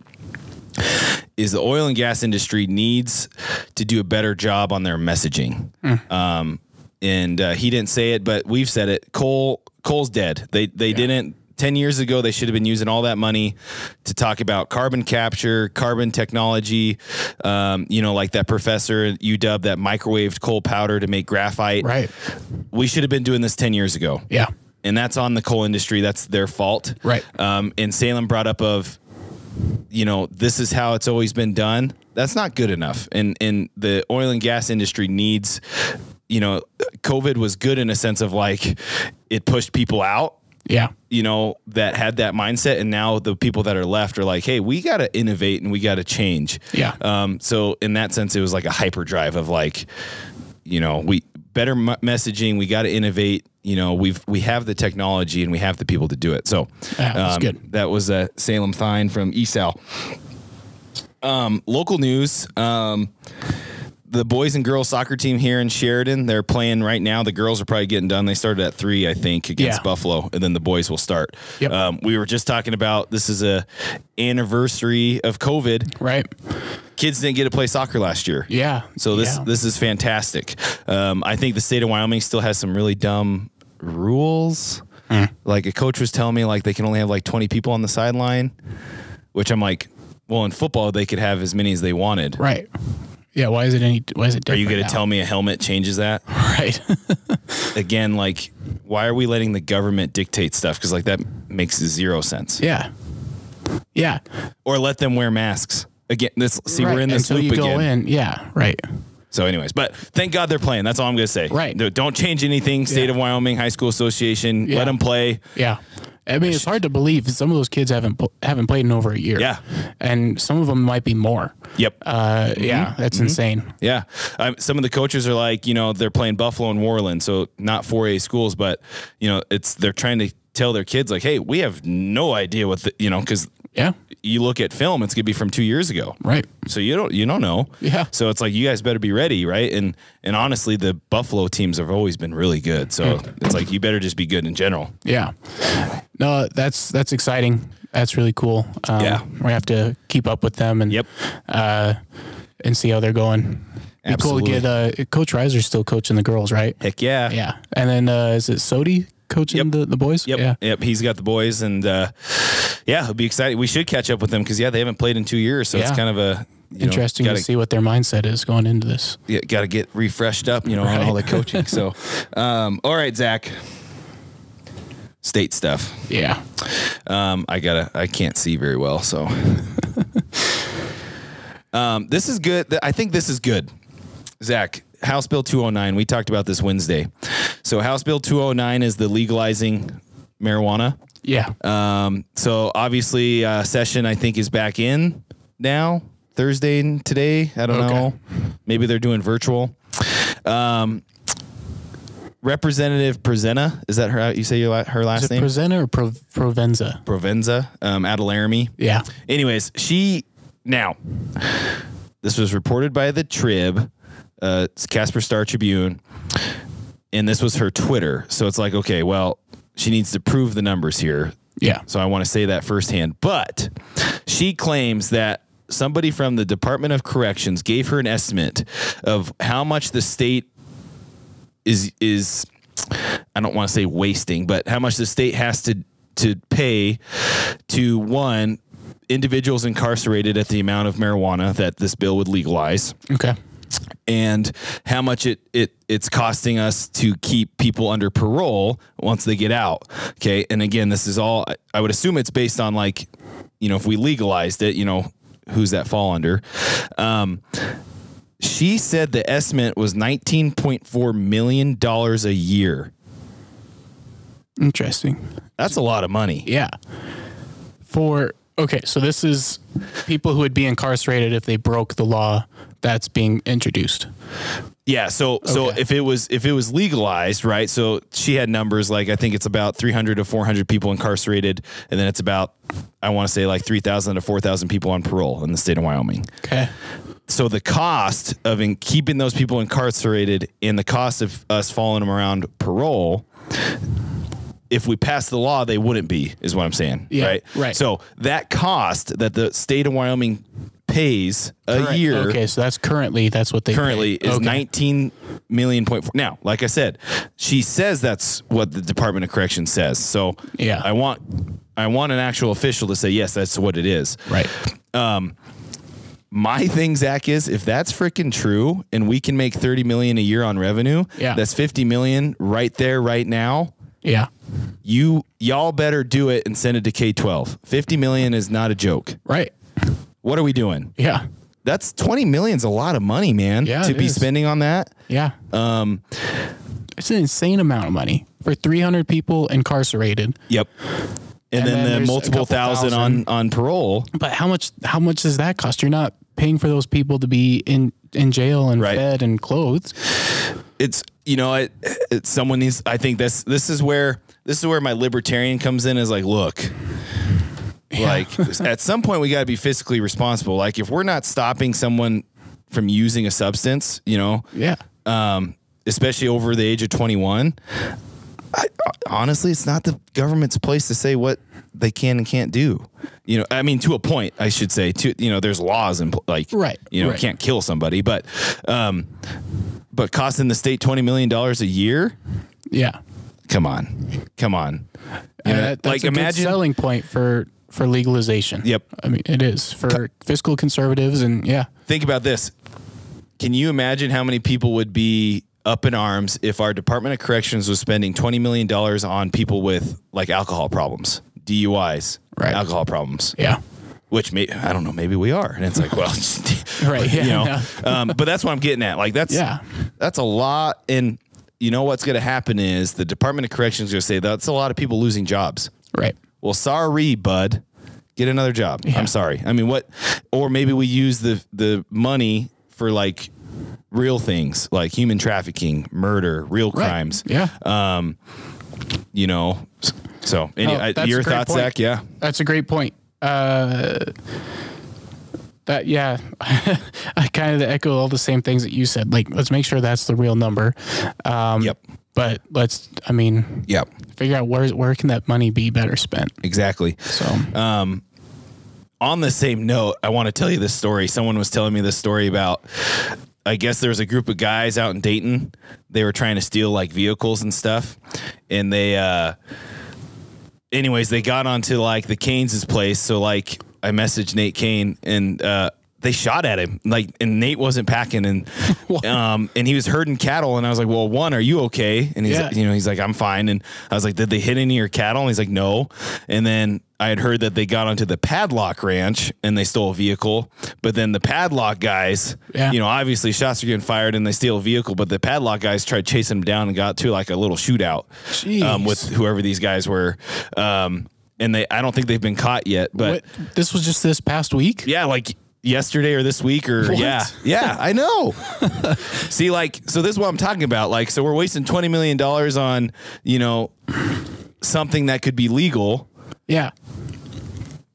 Is the oil and gas industry needs to do a better job on their messaging? Mm. Um, and uh, he didn't say it, but we've said it. Coal coal's dead. They they yeah. didn't 10 years ago they should have been using all that money to talk about carbon capture carbon technology um, you know like that professor at uw that microwaved coal powder to make graphite right we should have been doing this 10 years ago yeah and that's on the coal industry that's their fault right um, and salem brought up of you know this is how it's always been done that's not good enough and and the oil and gas industry needs you know, COVID was good in a sense of like it pushed people out. Yeah. You know, that had that mindset. And now the people that are left are like, hey, we got to innovate and we got to change. Yeah. Um, so in that sense, it was like a hyperdrive of like, you know, we better m- messaging, we got to innovate. You know, we've we have the technology and we have the people to do it. So yeah, that's um, good. That was uh, Salem Thyne from ESAL. Um, local news. Um, the boys and girls soccer team here in Sheridan, they're playing right now. The girls are probably getting done. They started at three, I think, against Yeah. Buffalo, and then the boys will start. Yep. Um, we were just talking about this is a anniversary of COVID. Right. Kids didn't get to play soccer last year. Yeah. So this Yeah. this is fantastic. Um, I think the state of Wyoming still has some really dumb rules. Hmm. Like a coach was telling me, like they can only have like twenty people on the sideline, which I'm like, well, in football they could have as many as they wanted. Right. Yeah. Why is it any? Why is it? Are you going to tell me a helmet changes that? (laughs) Right. (laughs) Again, like, why are we letting the government dictate stuff? Because like that makes zero sense. yeah. Yeah. Or let them wear masks. Again, this see right. we're in this Until loop you go again. in. Yeah. Right. So, anyways, but thank God they're playing. That's all I'm going to say. Right. No, Don't change anything. State Yeah. of Wyoming High School Association. Yeah. Let them play. Yeah. I mean, it's hard to believe some of those kids haven't haven't played in over a year. Yeah. and some of them might be more. Yep. Uh, yeah, that's insane. Yeah. Um, some of the coaches are like, you know, they're playing Buffalo and Worland, so not 4A schools, but you know, it's they're trying to tell their kids like, hey, we have no idea what the, you know, because Yeah, you look at film, it's gonna be from two years ago. right. So you don't you don't know. Yeah. So it's like you guys better be ready, right? And and honestly, the Buffalo teams have always been really good. So Hmm. it's like you better just be good in general. Yeah. No, that's that's exciting. That's really cool. Um, Yeah. we have to keep up with them and Yep. uh, and see how they're going. Be cool to get uh, Coach Reiser still coaching the girls, right? Heck yeah. Yeah, and then uh, is it Sodi coaching Yep. the, the boys? Yep. Yeah. Yep. He's got the boys, and uh, yeah, it'll be exciting. We should catch up with them because yeah, they haven't played in two years, so it's kind of a you know, Interesting gotta, to see what their mindset is going into this. Yeah, got to get refreshed up, you know, on all the coaching. So, (laughs) um, all right, Zach. State stuff. Yeah. Um, I gotta. I can't see very well, so. (laughs) um, this is good. I think this is good. Zach, House Bill 209. We talked about this Wednesday. So, House Bill 209 is the legalizing marijuana. Yeah. Um, so obviously, uh, session I think is back in now Thursday and today. I don't Okay. know. Maybe they're doing virtual. Um, Representative Presena is that her? You say your her last is name? Presena or Pro- Provenza? Provenza, um, out of Laramie. Yeah. Anyways, she now this was reported by the Trib, uh, Casper Star Tribune, and this was her Twitter. So it's like, okay, well, she needs to prove the numbers here. Yeah. So I want to say that firsthand. But she claims that somebody from the Department of Corrections gave her an estimate of how much the state is is I don't want to say wasting, but how much the state has to to pay to one individuals incarcerated at the amount of marijuana that this bill would legalize Okay. And how much it, it it's costing us to keep people under parole once they get out. Okay. And again, this is all I- would assume it's based on like, you know, if we legalized it, you know, who's that fall under? Um, she said the estimate was nineteen point four million dollars a year. Interesting. That's a lot of money. Yeah. For okay, so this is people who would be incarcerated if they broke the law that's being introduced. Yeah, so so if it was if it was legalized, right? So she had numbers like I think it's about 300 to 400 people incarcerated and then it's about I want to say like 3,000 to 4,000 people on parole in the state of Wyoming. Okay. So the cost of in keeping those people incarcerated and the cost of us following them around parole if we pass the law, they wouldn't be, is what I'm saying. Yeah, right. right. So that cost that the state of Wyoming pays a year Okay, so that's currently that's what they currently pay. is okay. 19 million point four. Now, like I said, she says that's what the Department of Corrections says. So Yeah. I want I want an actual official to say yes, that's what it is. Right. Um, my thing, Zach, is if that's freaking true and we can make 30 million a year on revenue, Yeah. that's 50 million right there, right now. Yeah. You y'all better do it and send it to K12. 50 million is not a joke. Right. What are we doing? Yeah. That's 20 million's a lot of money, man, Yeah, to be is. spending on that. Yeah. Um, It's an insane amount of money for 300 people incarcerated. Yep. And, And then, then the multiple thousand on on parole. But how much how much does that cost? You're not paying for those people to be in in jail and Right. fed and clothed. It's you know, it, it someone needs I think this this is where this is where my libertarian comes in is like, look, like at some point we got to be fiscally responsible. Like if we're not stopping someone from using a substance, you know, Yeah. um, especially over the age of 21. I, honestly, it's not the government's place to say what they can and can't do. You know, I mean, to a point, I should say. To you know, there's laws and like, Right, You know, right. can't kill somebody, but, um, but costing the state twenty million dollars a year. Yeah. Come on, come on. You Uh, know, that's like a good imagine selling point for for legalization. Yep. I mean, it is for fiscal conservatives, and yeah, think about this. Can you imagine how many people would be up in arms if our Department of Corrections was spending $20 million on people with like alcohol problems, DUIs, Right. alcohol problems, yeah, which may, I don't know, maybe we are. And it's like, well, (laughs) (laughs) Right, yeah, you know, no. (laughs) um, but that's what I'm getting at. Like that's, Yeah. that's a lot. And you know, what's going to happen is the Department of Corrections is going to say that's a lot of people losing jobs. right. Well, sorry, bud. Get another job. Yeah. I'm sorry. I mean, what? Or maybe we use the the money for like real things, like human trafficking, murder, real Right. crimes. Yeah, Um, You know. So, any, I- your thoughts, point. Zach? Yeah. that's a great point. Uh, that yeah, (laughs) I kind of echo all the same things that you said. Like, let's make sure that's the real number. Um, Yep. But let's, I mean, Yep. figure out where where can that money be better spent. Exactly. So um, on the same note, I want to tell you this story. Someone was telling me this story about. I guess there was a group of guys out in Dayton. They were trying to steal like vehicles and stuff, and they. uh Anyways, they got onto like the Keynes's place. So like, I messaged Nate Kane, and uh they shot at him. Like, and Nate wasn't packing, and (laughs) um, and he was herding cattle. And I was like, "Well, one, are you okay?" And he's, Yeah. you know, he's like, "I'm fine." And I was like, "Did they hit any of your cattle?" And he's like, "No." And then I had heard that they got onto the Padlock Ranch and they stole a vehicle. But then the Padlock guys, Yeah. you know, obviously shots are getting fired and they steal a vehicle. But the Padlock guys tried chasing them down and got to like a little shootout um, with whoever these guys were. Um, and they, I don't think they've been caught yet. But what, this was just this past week. yeah, like yesterday or this week or What? yeah, yeah, I know. (laughs) See, like, so this is what I'm talking about. Like, so we're wasting twenty million dollars on, you know, something that could be legal. Yeah.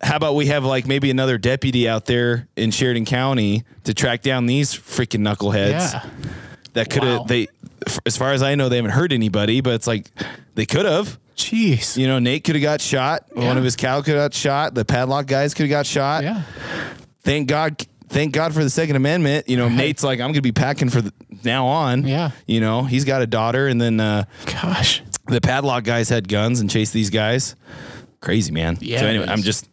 How about we have like maybe another deputy out there in Sheridan County to track down these freaking knuckleheads Yeah. that could have Wow. they, f- as far as I know, they haven't hurt anybody, but it's like they could have. Jeez. You know, Nate could have got shot. One of his cow could have got shot. The padlock guys could have got shot Yeah. Thank God, thank God for the Second Amendment. You know, Nate's like, I'm going to be packing for the, now on. Yeah. You know, he's got a daughter, and then uh, Gosh. the padlock guys had guns and chased these guys. Crazy man. Yeah, So anyway. I'm just,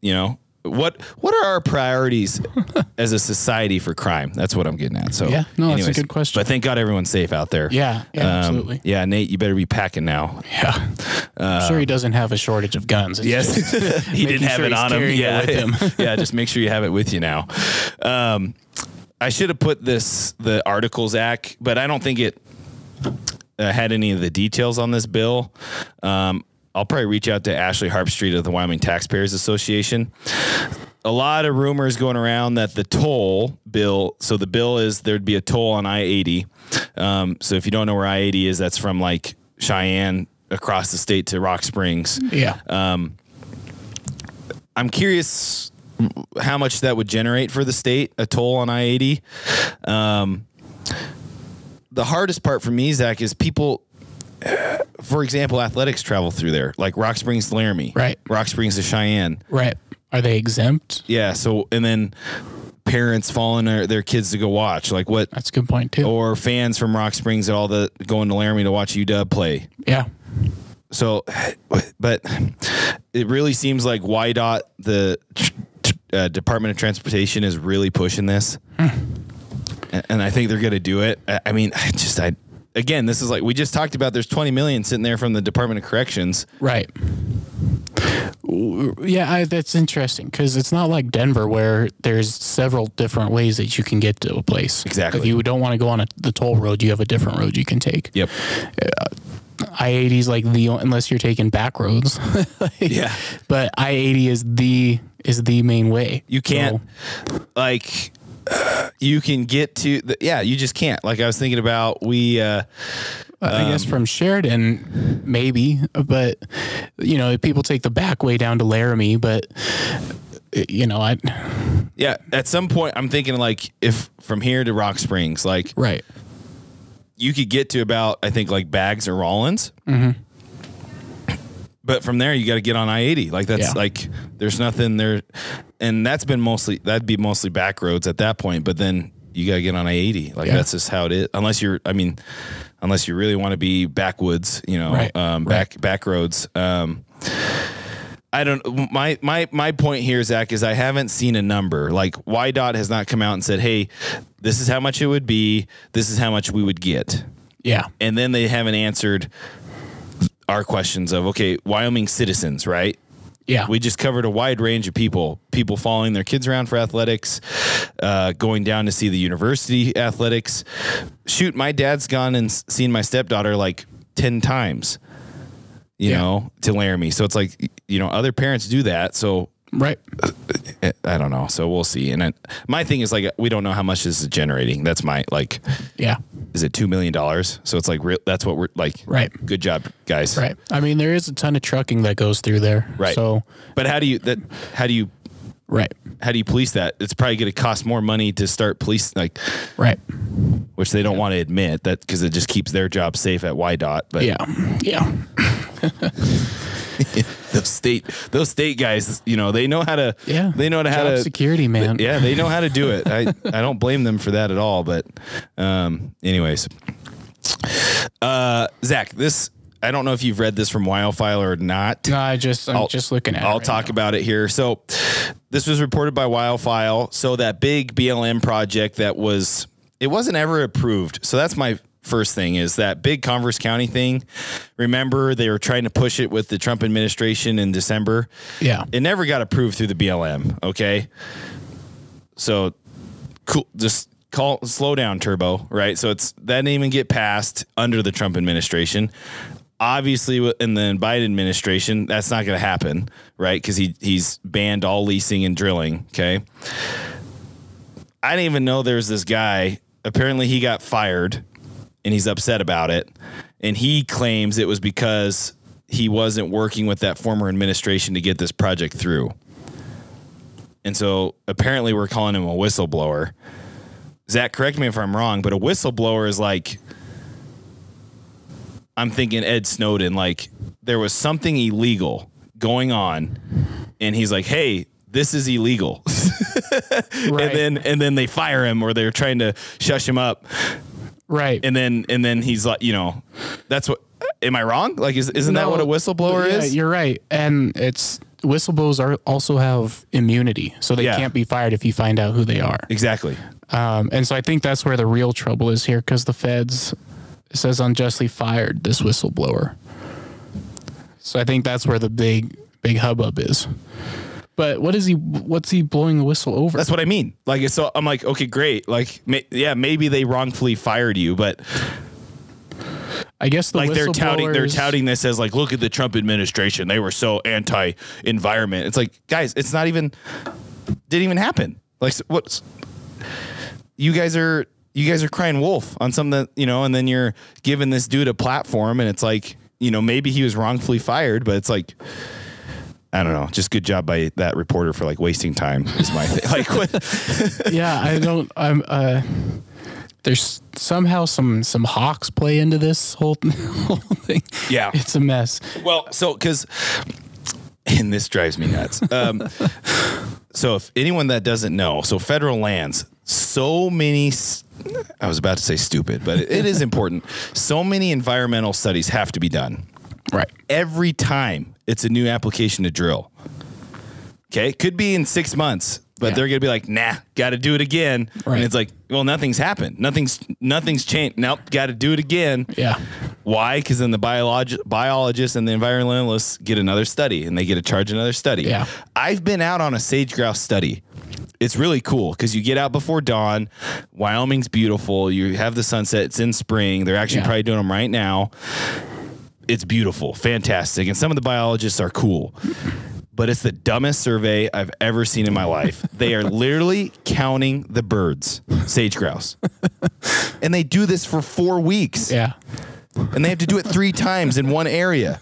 you know, what what are our priorities (laughs) as a society for crime? That's what I'm getting at. So Yeah, no, that's a good question. But thank God everyone's safe out there. Yeah. Yeah. Um, absolutely. Yeah, Nate, you better be packing now. Yeah. I'm sure he doesn't have a shortage of guns. It's Yes, (laughs) he didn't have sure it on him. Yeah, with him. (laughs) yeah. Just make sure you have it with you now. Um, I should have put this the articles act, but I don't think it uh, had any of the details on this bill. Um, I'll probably reach out to Ashley Harpstreith of the Wyoming Taxpayers Association. A lot of rumors going around that the toll bill. So the bill is there'd be a toll on I eighty. Um, so if you don't know where I eighty is, that's from like Cheyenne across the state to Rock Springs. Yeah. I'm curious how much that would generate for the state, a toll on I 80. Um, the hardest part for me, Zach, is people, uh, for example, athletics travel through there, like Rock Springs to Laramie, Right. Rock Springs to Cheyenne. right. Are they exempt? Yeah. So, and then parents following their, their kids to go watch, like what, That's a good point too. or fans from Rock Springs that all the going to Laramie to watch UW play. yeah. So, but it really seems like WYDOT, the uh, Department of Transportation, is really pushing this, and, and I think they're going to do it. I, I mean, I just I again, this is like we just talked about. There's 20 million sitting there from the Department of Corrections. Right. Yeah, I, that's interesting because it's not like Denver where there's several different ways that you can get to a place. Exactly. If you don't want to go on a, the toll road, you have a different road you can take. Yep. Uh, I eighty is like the unless you're taking back roads. (laughs) Yeah. But I eighty is the is the main way. You can't So, like. Uh, you can get to the, yeah you just can't like i was thinking about we uh I Um, guess from Sheridan, maybe, but you know, people take the back way down to Laramie, but you know, I Yeah, at some point, I'm thinking like if from here to Rock Springs, like Right. you could get to about I think like Baggs or Rawlins. Mm-hmm. But from there, you got to get on I eighty. Like that's Yeah. like there's nothing there, and that's been mostly that'd be mostly back roads at that point. But then you got to get on I eighty. Like Yeah. that's just how it is. Unless you're, I mean, unless you really want to be backwoods, you know, Right, um, right. back back roads. Um, I don't. My my my point here, Zach, is I haven't seen a number. Like WYDOT has not come out and said, "Hey, this is how much it would be. This is how much we would get." Yeah. and then they haven't answered our questions of okay wyoming citizens right Yeah. we just covered a wide range of people people following their kids around for athletics uh, going down to see the university athletics shoot my dad's gone and seen my stepdaughter like 10 times you Yeah. know to laramie so it's like you know other parents do that so right. eh, I don't know. So we'll see. And it, my thing is like we don't know how much this is generating. That's my like. Yeah. Is it two million dollars? So it's like re- that's what we're like. Right. Good job, guys. Right. I mean, there is a ton of trucking that goes through there. Right. So, But how do you that? How do you right. how do you police that? It's probably going to cost more money to start police like, Right. which they don't want to admit that because it just keeps their job safe at WYDOT. But Yeah. Yeah. (laughs) (laughs) those state those state guys, you know, they know how to. Yeah. They know how Job to security, man. Yeah, they know how to do it. I (laughs) I don't blame them for that at all. But, um, anyways, uh, Zach, this I don't know if you've read this from WyoFile or not. No, I just, I'm I'll- just looking at it. I'll right talk now. about it here. So, this was reported by WyoFile. So that big BLM project that was it wasn't ever approved. So that's my first thing is that big Converse County thing. Remember they were trying to push it with the Trump administration in December. Yeah. It never got approved through the BLM. Okay. So cool. Just call slow down, Turbo. Right. So it's that didn't even get passed under the Trump administration. Obviously, in the Biden administration, that's not going to happen, right? Because he he's banned all leasing and drilling. Okay. I didn't even know there's this guy. Apparently, he got fired, and he's upset about it. And he claims it was because he wasn't working with that former administration to get this project through. And so apparently we're calling him a whistleblower. Zach, correct me if I'm wrong, but a whistleblower is like I'm thinking Ed Snowden, like there was something illegal going on, and he's like, Hey, this is illegal. (laughs) Right. and then and then they fire him or they're trying to shush him up. Right. And then and then he's like, you know, that's what am I wrong? Like is isn't that what a whistleblower yeah, is? You're right. And it's whistleblowers are also have immunity, so they Yeah. can't be fired if you find out who they are. Exactly. Um, and so I think that's where the real trouble is here because the feds says unjustly fired this whistleblower. So I think that's where the big big hubbub is. But what is he? What's he blowing the whistle over? That's what I mean. Like, so I'm like, okay, great. Like, ma- yeah, maybe they wrongfully fired you, but I guess the like they're touting, they're touting this as like, look at the Trump administration. They were so anti-environment. It's like, guys, it's not even didn't even happen. Like, what's you guys are you guys are crying wolf on something that you know, and then you're giving this dude a platform, and it's like, you know, maybe he was wrongfully fired, but it's like. I don't know. Just good job by that reporter for like wasting time is my thing. Like what? (laughs) yeah, I don't. I'm. Uh, there's somehow some some hawks play into this whole, (laughs) whole thing. Yeah. it's a mess. Well, so because, and this drives me nuts. Um, (laughs) so if anyone that doesn't know, so federal lands, so many. I was about to say stupid, but it, it is important. So many environmental studies have to be done Right. every time it's a new application to drill. Okay, could be in six months, but Yeah. they're gonna be like, "Nah, got to do it again." Right. And it's like, well, nothing's happened. Nothing's nothing's changed. Nope, got to do it again. Yeah. Why? Because then the biolog- biologists and the environmentalists get another study and they get to charge another study. Yeah. I've been out on a sage grouse study. It's really cool because you get out before dawn. Wyoming's beautiful. You have the sunset. It's in spring. They're actually Yeah. probably doing them right now. It's beautiful, fantastic. And some of the biologists are cool. But it's the dumbest survey I've ever seen in my life. (laughs) They are literally counting the birds, sage grouse. And they do this for four weeks Yeah. and they have to do it three times in one area.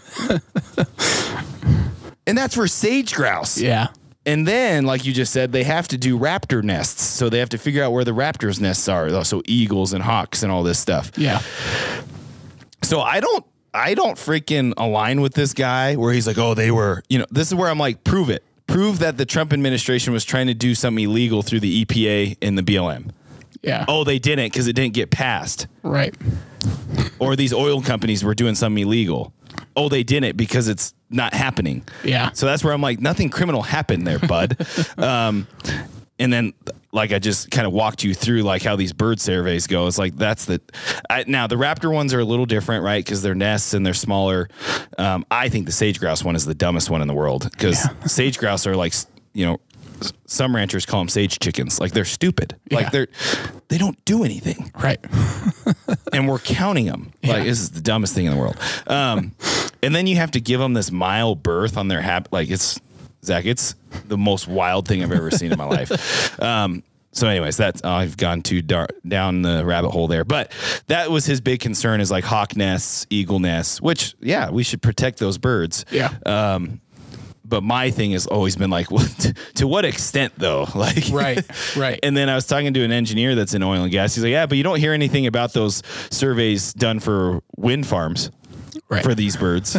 And that's for sage grouse. Yeah. and then, like you just said, they have to do raptor nests. So they have to figure out where the raptors' nests are. Oh, so eagles and hawks and all this stuff. Yeah. So I don't I don't freaking align with this guy where he's like, oh, they were, you know, this is where I'm like, prove it. Prove that the Trump administration was trying to do something illegal through the EPA and the BLM. Yeah. Oh, they didn't because it didn't get passed. Right. Or these oil companies were doing something illegal. Oh, they didn't because it's not happening. Yeah. So that's where I'm like, nothing criminal happened there, bud. (laughs) um, and then like I just kind of walked you through like how these bird surveys go. It's like that's the I, now the raptor ones are a little different, right? Because they're nests and they're smaller. Um, I think the sage grouse one is the dumbest one in the world because (laughs) sage grouse are like you know some ranchers call them sage chickens. Like they're stupid. Yeah. Like they're they don't do anything Right. (laughs) and we're counting them. Like this is the dumbest thing in the world. Um, and then you have to give them this mild birth on their hab. Like it's Zach. It's the most wild thing I've ever seen in my life. (laughs) Um, so, anyways, that's oh, I've gone too dark down the rabbit hole there. But that was his big concern is like hawk nests, eagle nests. Which, yeah, we should protect those birds. Yeah. But my thing has always been like, (laughs) what, to what extent though? (laughs) Like, Right, right. And then I was talking to an engineer that's in oil and gas. He's like, yeah, but you don't hear anything about those surveys done for wind farms Right. for these birds,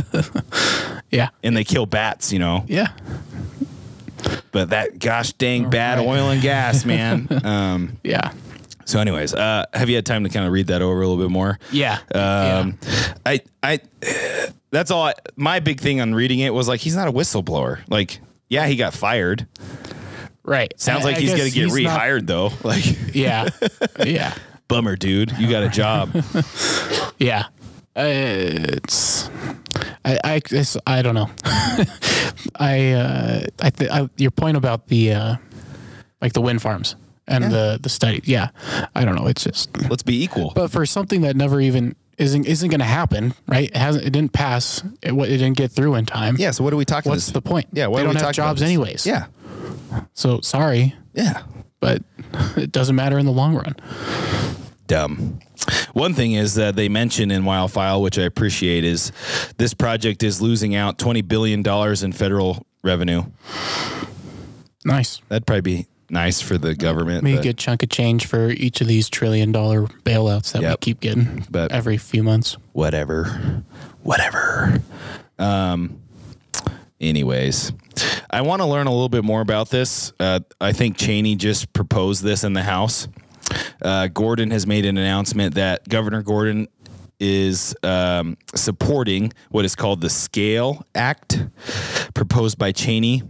yeah. and they kill bats, you know. Yeah. But that gosh dang bad right. oil and gas, (laughs) man. um, Yeah. so, anyways, uh, have you had time to kind of read that over a little bit more? Yeah. Um, I, I, that's all. I, my big thing on reading it was like, he's not a whistleblower. Like, yeah, he got fired. right. Sounds I- like he's gonna get he's not- rehired though. (laughs) Like, yeah. Yeah. (laughs) bummer, dude. You got a job. Yeah. It's I I it's, I don't know. (laughs) I uh I, th- I your point about the uh like the wind farms and the the study. Yeah. I don't know. It's just Let's be equal. but for something that never even isn't isn't going to happen, right? It hasn't it didn't pass. It, it didn't get through in time. yeah. So what are we talking? About? What's this? the point? Yeah. Why they are we don't have talking about jobs anyways. Yeah. So sorry, Yeah. but (laughs) it doesn't matter in the long run. Dumb. One thing is that they mention in WyoFile, which I appreciate, is this project is losing out twenty billion dollars in federal revenue. Nice. That'd probably be nice for the government. Maybe a good chunk of change for each of these trillion dollar bailouts that we keep getting But- every few months. whatever, whatever. Um. Anyways, I want to learn a little bit more about this. Uh, I think Cheney just proposed this in the House. Uh, Gordon has made an announcement that Governor Gordon is um, supporting what is called the Scale Act, proposed by Cheney.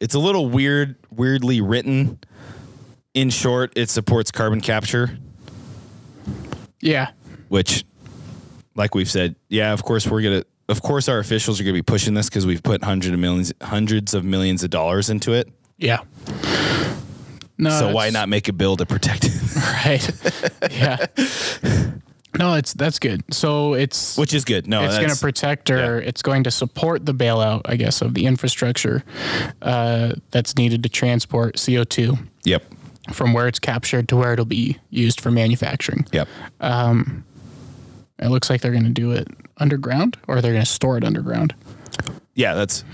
It's a little weird, weirdly written. In short, it supports carbon capture Yeah. which like we've said yeah of course we're gonna of course our officials are gonna be pushing this because we've put hundreds of millions hundreds of millions of dollars into it Yeah. No. so why not make a bill to protect it (laughs) Right. yeah. No, it's that's good. So it's which is good no it's going to protect or it's going to support the bailout, I guess, of the infrastructure uh, that's needed to transport CO two yep from where it's captured to where it'll be used for manufacturing. yep It looks like they're going to do it underground, or they're going to store it underground. yeah that's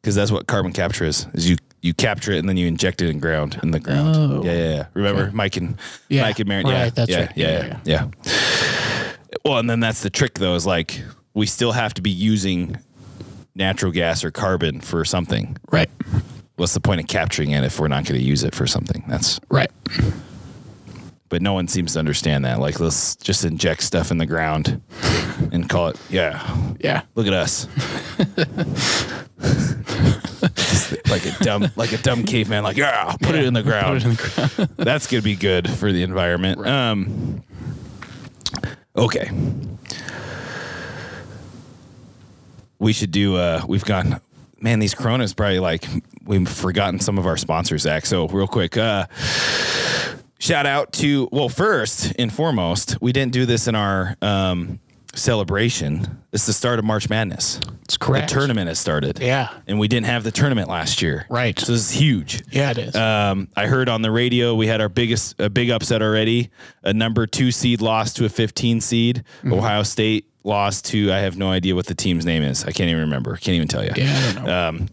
because that's what carbon capture is is you you capture it and then you inject it in ground in the ground Oh. yeah yeah yeah remember mike and Yeah, mike and Mary yeah that's yeah, right. yeah, Yeah, yeah yeah well and then that's the trick though is like we still have to be using natural gas or carbon for something Right. what's the point of capturing it if we're not going to use it for something? That's Right. But no one seems to understand that. Like let's just inject stuff in the ground and call it. Yeah, Yeah. look at us. Just (laughs) like a dumb, like a dumb caveman. Like yeah, put it in the ground. In the ground. (laughs) That's gonna be good for the environment. Um. Okay. We should do. Uh, we've gone. Man, these Coronas probably like we've forgotten some of our sponsors, Zach. So real quick, uh, shout out to well, first and foremost, we didn't do this in our um, celebration. It's the start of March Madness. It's correct. The tournament has started. Yeah. and we didn't have the tournament last year. Right. So this is huge. Yeah, it is. Um, I heard on the radio we had our biggest a big upset already. A number two seed lost to a 15 seed. Mm-hmm. Ohio State lost to I have no idea what the team's name is. I can't even remember. Can't even tell you. yeah, I don't know. Um,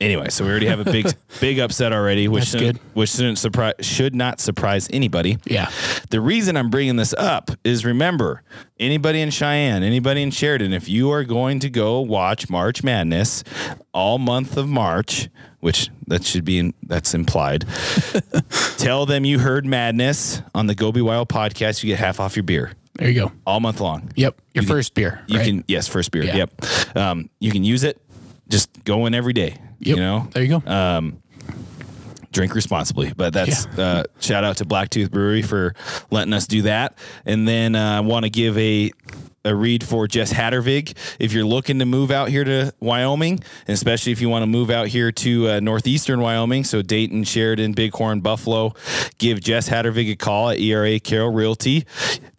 Anyway, so we already have a big, (laughs) big upset already, which shouldn't, good. which shouldn't surprise, should not surprise anybody. Yeah. The reason I'm bringing this up is remember, anybody in Cheyenne, anybody in Sheridan, if you are going to go watch March Madness all month of March, which that should be in, that's implied, (laughs) tell them you heard Madness on the Go Be Wild podcast. You get half off your beer There you go. all month long. Yep. Your You can- first beer. You right? can yes, first beer. Yeah. Yep. Um, you can use it. Just go in every day. Yep. You know, There you go. Um, drink responsibly. But that's uh, shout out to Blacktooth Brewery for letting us do that. And then uh, I want to give a a read for Jess Hattervig. If you're looking to move out here to Wyoming, especially if you want to move out here to uh, northeastern Wyoming, so Dayton, Sheridan, Bighorn, Buffalo, give Jess Hattervig a call at ERA Carroll Realty.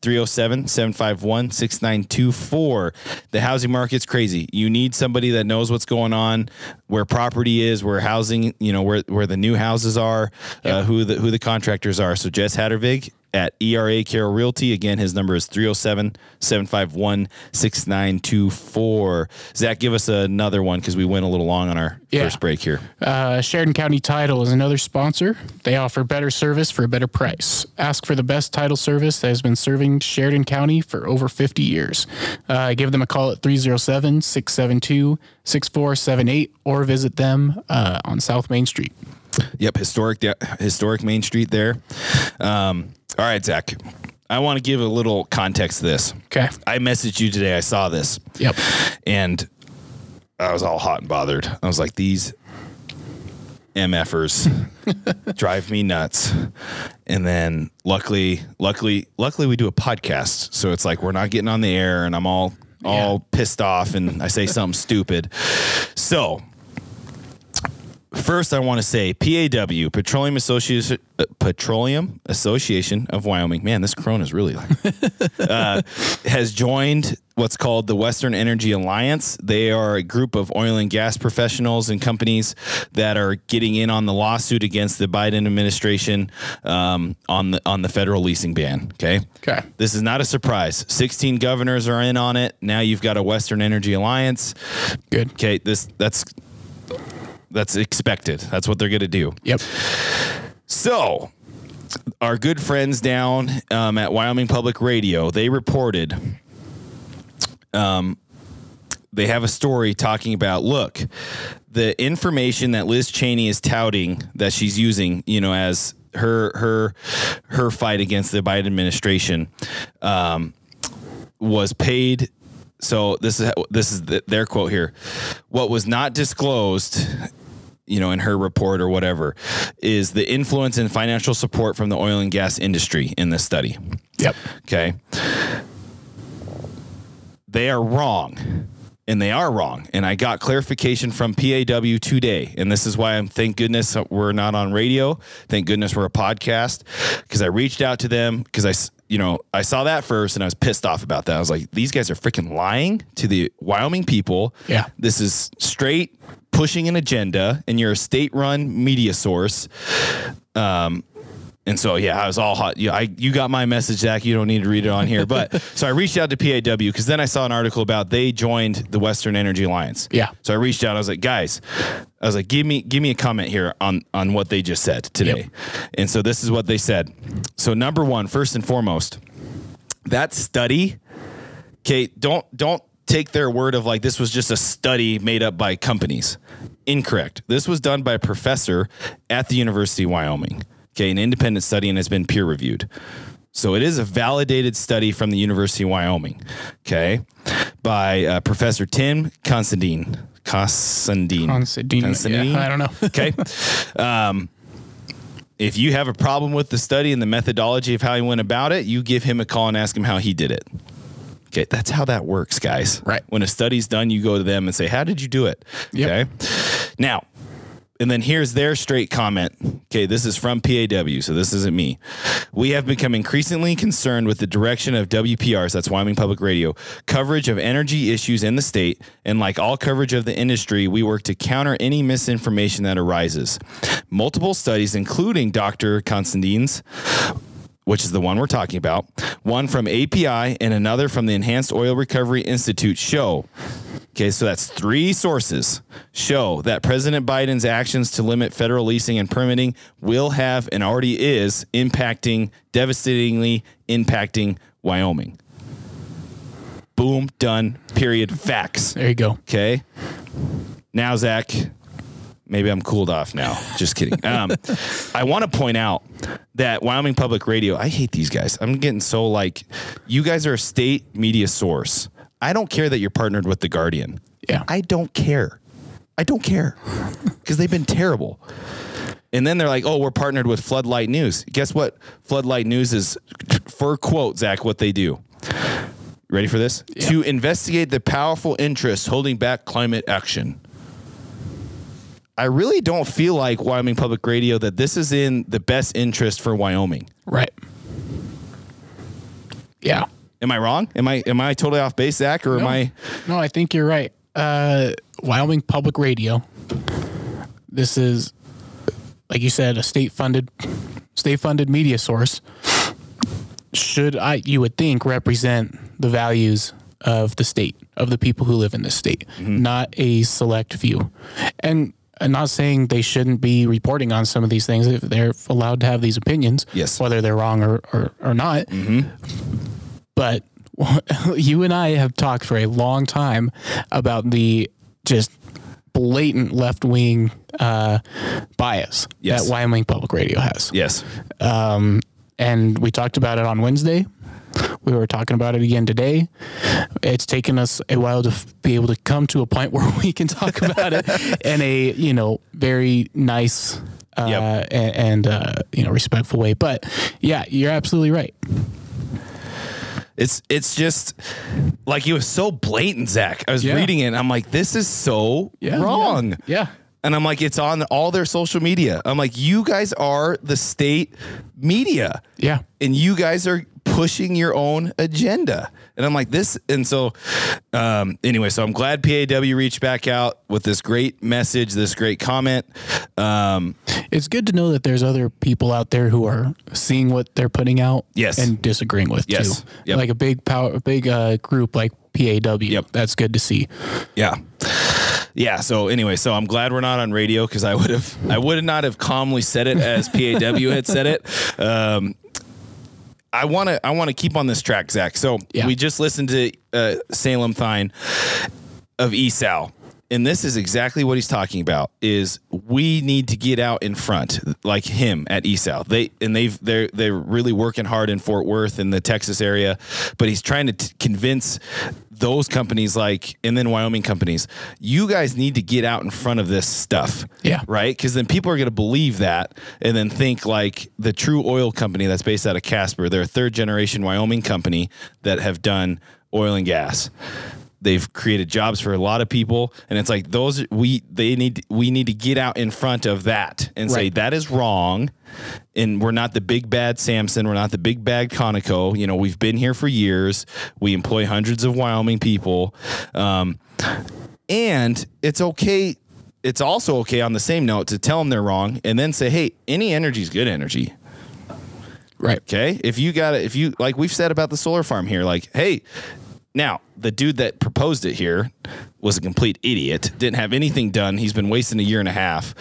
307 751 6924. The housing market's crazy. You need somebody that knows what's going on, where property is, where housing, you know, where, where the new houses are, uh, who the who the contractors are. So Jess Hattervig at ERA Carroll Realty. Again, his number is 307 751 6924. Zach, give us another one because we went a little long on our Yeah. first break here. Uh, Sheridan County Title is another sponsor. They offer better service for a better price. Ask for the best title service that has been serving Sheridan County for over 50 years. Uh, give them a call at 307 672 6478 or visit them uh, on South Main Street. Yep, historic historic Main Street there. Um, all right, Zach. I want to give a little context to this. Okay. I messaged you today. I saw this Yep. and I was all hot and bothered. I was like, these MFers (laughs) drive me nuts. And then luckily, luckily, luckily we do a podcast. So it's like we're not getting on the air and I'm all all pissed off and I say something stupid. So First, I want to say PAW, Petroleum Association, uh, Petroleum Association of Wyoming. Man, this Corona is really (laughs) uh, has joined what's called the Western Energy Alliance. They are a group of oil and gas professionals and companies that are getting in on the lawsuit against the Biden administration um, on the on the federal leasing ban. Okay. Okay. This is not a surprise. 16 governors are in on it. Now you've got a Western Energy Alliance. Good. Okay, this that's that's expected. That's what they're going to do. Yep. So, our good friends down um, at Wyoming Public Radio, they reported um, they have a story talking about look, the information that Liz Cheney is touting that she's using, you know, as her her her fight against the Biden administration um, was paid so this is this is the, their quote here. What was not disclosed, you know, in her report or whatever, is the influence and financial support from the oil and gas industry in this study. Yep. Okay, they are wrong. And they are wrong. And I got clarification from PAW today. And this is why I'm thank goodness we're not on radio. Thank goodness we're a podcast. Because I reached out to them because I, you know, I saw that first and I was pissed off about that. I was like, these guys are freaking lying to the Wyoming people. Yeah. This is straight pushing an agenda and you're a state run media source. Um, and so yeah, I was all hot. You, I, you got my message, Zach. You don't need to read it on here. But (laughs) so I reached out to PAW because then I saw an article about they joined the Western Energy Alliance. Yeah. So I reached out. I was like, guys, I was like, give me give me a comment here on on what they just said today. Yep. And so this is what they said. So number one, first and foremost, that study. Okay, don't don't take their word of like this was just a study made up by companies. Incorrect. This was done by a professor at the University of Wyoming. Okay, an independent study and has been peer reviewed. So it is a validated study from the University of Wyoming. Okay, by uh, Professor Tim Considine. Considine? yeah, I don't know. (laughs) okay. Um, if you have a problem with the study and the methodology of how he went about it, you give him a call and ask him how he did it. Okay, that's how that works, guys. Right. When a study's done, you go to them and say, "How did you do it?" Yep. Okay. Now, and then here's their straight comment. Okay, this is from PAW, so this isn't me. We have become increasingly concerned with the direction of WPRs, that's Wyoming Public Radio, coverage of energy issues in the state. And like all coverage of the industry, we work to counter any misinformation that arises. Multiple studies, including Dr. Constantine's, which is the one we're talking about, one from API and another from the Enhanced Oil Recovery Institute show. Okay, so that's three sources show that President Biden's actions to limit federal leasing and permitting will have and already is impacting, devastatingly impacting Wyoming. Boom, done, period, facts. There you go. Okay. Now, Zach, maybe I'm cooled off now. Just kidding. (laughs) Um, I want to point out that Wyoming Public Radio, I hate these guys. I'm getting so like, you guys are a state media source. I don't care that you're partnered with The Guardian. Yeah. I don't care. I don't care (laughs) because they've been terrible. And then they're like, oh, we're partnered with Floodlight News. Guess what? Floodlight News is, for quote, Zach, what they do. Ready for this? To investigate the powerful interests holding back climate action. I really don't feel like Wyoming Public Radio that this is in the best interest for Wyoming. Right. Yeah. Am I wrong? Am I am I totally off base, Zach, or am I? No, I think you're right. Uh, Wyoming Public Radio. This is, like you said, a state funded, state funded media source. Should I, you would think, represent the values of the state, of the people who live in this state, Mm-hmm. not a select few. And I'm not saying they shouldn't be reporting on some of these things if they're allowed to have these opinions, Yes. whether they're wrong or, or, or not but (laughs) you and I have talked for a long time about the just blatant left wing uh, bias Yes. that Wyoming Public Radio has. Yes. Um, and we talked about it on Wednesday. We were talking about it again today. It's taken us a while to f- be able to come to a point (laughs) where we can talk about it (laughs) in a you know very nice uh, Yep. a- and uh, you know respectful way. But yeah, you're absolutely right. It's it's just like it was so blatant, Zach. I was Yeah. reading it and I'm like, this is so Yeah, wrong. Yeah. And I'm like, it's on all their social media. I'm like, you guys are the state media. Yeah. And you guys are pushing your own agenda. And I'm like, this. And so, um, anyway, so I'm glad PAW reached back out with this great message, this great comment. Um, It's good to know that there's other people out there who are seeing what they're putting out Yes. and disagreeing with Yes. too. Yep. Like a big power, a big uh, group like PAW. Yep. That's good to see. Yeah. Yeah. So anyway, so I'm glad we're not on radio because I would have, I would not have calmly said it as PAW had said it. Um, I want to, I want to keep on this track, Zach. So Yeah. we just listened to uh, Salem Thyne of ESAL. And this is exactly what he's talking about is we need to get out in front like him at ESAL. They and they've they're they're really working hard in Fort Worth in the Texas area, but he's trying to t- convince those companies like and then Wyoming companies, you guys need to get out in front of this stuff. Yeah. Right? Cuz then people are going to believe that and then think like the True Oil company that's based out of Casper, they're a third generation Wyoming company that have done oil and gas they've created jobs for a lot of people. And it's like those we they need we need to get out in front of that and say that is wrong. And we're not the big bad Samson. We're not the big bad Conoco. You know we've been here for years. We employ hundreds of Wyoming people. Um, and it's okay it's also okay on the same note to tell them they're wrong and then say hey any energy is good energy. Right. Okay. If you got it, if you like we've said about the solar farm here, like, hey, now the dude that proposed it here was a complete idiot, didn't have anything done. He's been wasting a year and a half.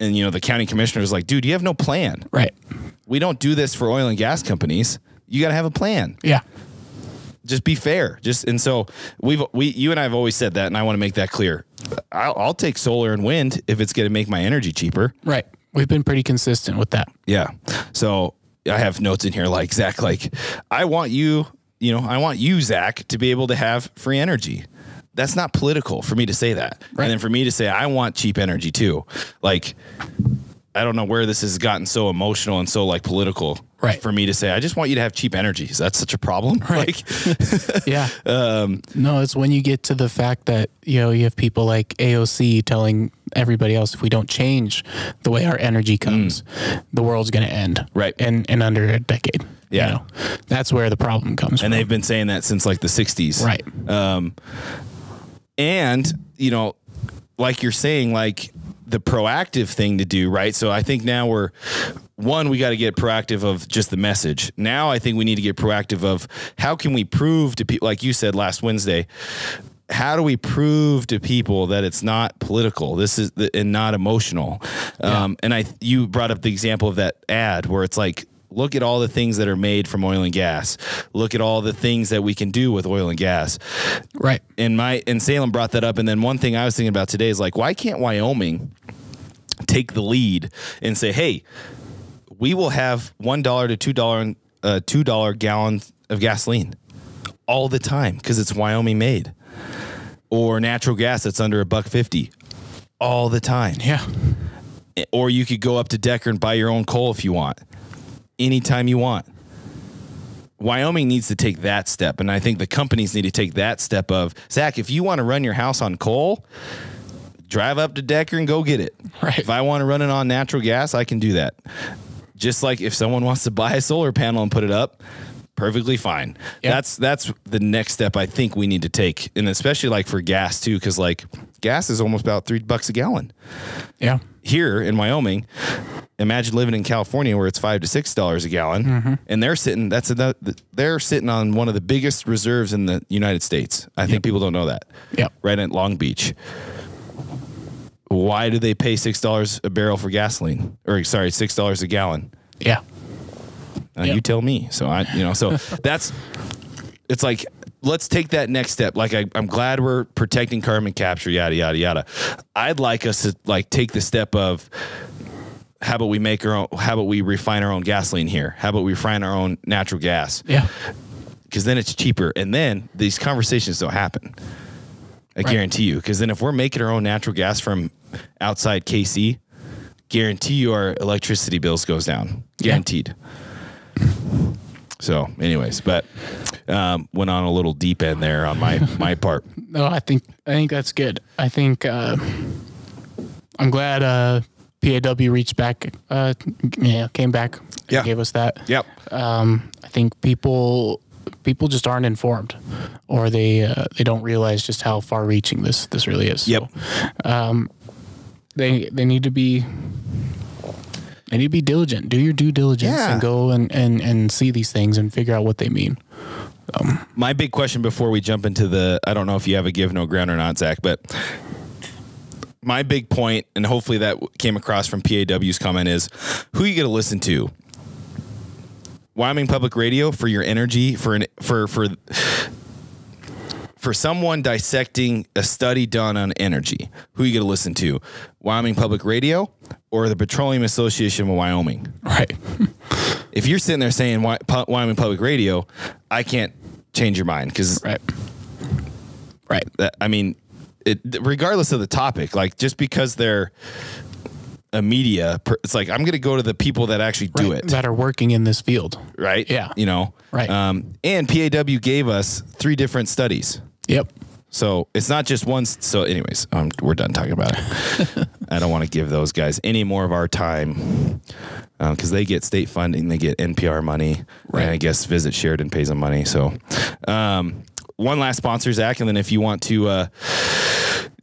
And you know, the county commissioner is like, dude, you have no plan. Right. We don't do this for oil and gas companies. You got to have a plan. Yeah. Just be fair. Just and so we've we you and I have always said that, and I want to make that clear. I'll, I'll take solar and wind if it's going to make my energy cheaper. Right. We've been pretty consistent with that. Yeah. So I have notes in here like Zach, like I want you, you know, I want you, Zach, to be able to have free energy. That's not political for me to say that. Right. And then for me to say I want cheap energy too. Like I don't know where this has gotten so emotional and so like political. Right. For me to say, I just want you to have cheap energy. Is that such a problem? (laughs) Right. Like, (laughs) Yeah. um, No, it's when you get to the fact that, you know, you have people like AOC telling everybody else if we don't change the way our energy comes, the world's going to end. Mm. Right. In, in under a decade. You Yeah. know? That's where the problem comes and from. And they've been saying that since like the 60s. Right. Um, and you know, like you're saying, like the proactive thing to do, right? So I think now we're one, we got to get proactive of just the message. Now I think we need to get proactive of how can we prove to people, like you said last Wednesday, how do we prove to people that it's not political? This is the, and not emotional. Um, and I, you brought up the example of that ad where it's like, look at all the things that are made from oil and gas. Look at all the things that we can do with oil and gas. Right. And my and Salem brought that up. And then one thing I was thinking about today is like, why can't Wyoming take the lead and say, hey, we will have one dollar to two dollar uh, two dollar gallon of gasoline all the time because it's Wyoming made, or natural gas that's under a buck fifty all the time. Yeah. Or you could go up to Decker and buy your own coal if you want, anytime you want. Wyoming needs to take that step, and I think the companies need to take that step of Zach. If you want to run your house on coal, drive up to Decker and go get it. Right. If I want to run it on natural gas, I can do that. Just like if someone wants to buy a solar panel and put it up, perfectly fine. Yeah. That's that's the next step I think we need to take, and especially like for gas too, because like gas is almost about three bucks a gallon Yeah. here in Wyoming. Imagine living in California where it's five to six dollars a gallon, mm-hmm. and they're sitting. That's a, they're sitting on one of the biggest reserves in the United States. I think people don't know that. Yep. Right at Long Beach. Why do they pay six dollars a barrel for gasoline? Or sorry, six dollars a gallon? Yeah. Uh, Yep. You tell me. So I, you know, so (laughs) that's it's like let's take that next step. Like I, I'm glad we're protecting carbon capture, yada yada yada. I'd like us to like take the step of how about we make our own? How about we refine our own gasoline here? How about we refine our own natural gas? Yeah. Because then it's cheaper, and then these conversations don't happen. I guarantee you. Because then if we're making our own natural gas from outside Kaycee, guarantee you our electricity bills goes down. Yeah. So, anyways, but um, went on a little deep end there on my (laughs) my part. No, I think I think that's good. I think uh, I'm glad uh, PAW reached back. Uh, yeah, came back. and Yeah. gave us that. Yep. Um, I think people people just aren't informed, or they uh, they don't realize just how far reaching this this really is. Yep. So, they they need to be. They need to be diligent. Do your due diligence Yeah. and go and, and, and see these things and figure out what they mean. Um, my big question before we jump into the I don't know if you have a give no ground or not, Zach, but my big point, and hopefully that came across from PAW's comment, is who you going to listen to. Wyoming Public Radio for your energy for an for for for someone dissecting a study done on energy. Who are you going to listen to? Wyoming Public Radio or the Petroleum Association of Wyoming? Right. (laughs) If you're sitting there saying Wy- Wyoming Public Radio, I can't change your mind because Right. Right. that I mean, it regardless of the topic, like just because they're a media, per- it's like I'm going to go to the people that actually do Right. it, That are working in this field. right? Yeah. you know, Right. Um, and PAW gave us three different studies. Yep. So it's not just one. So, anyways, um, we're done talking about it. (laughs) I don't want to give those guys any more of our time because they get state funding, they get NPR money, Right. and I guess Visit Sheridan pays them money. So, um, one last sponsor, Zach, and then if you want to uh,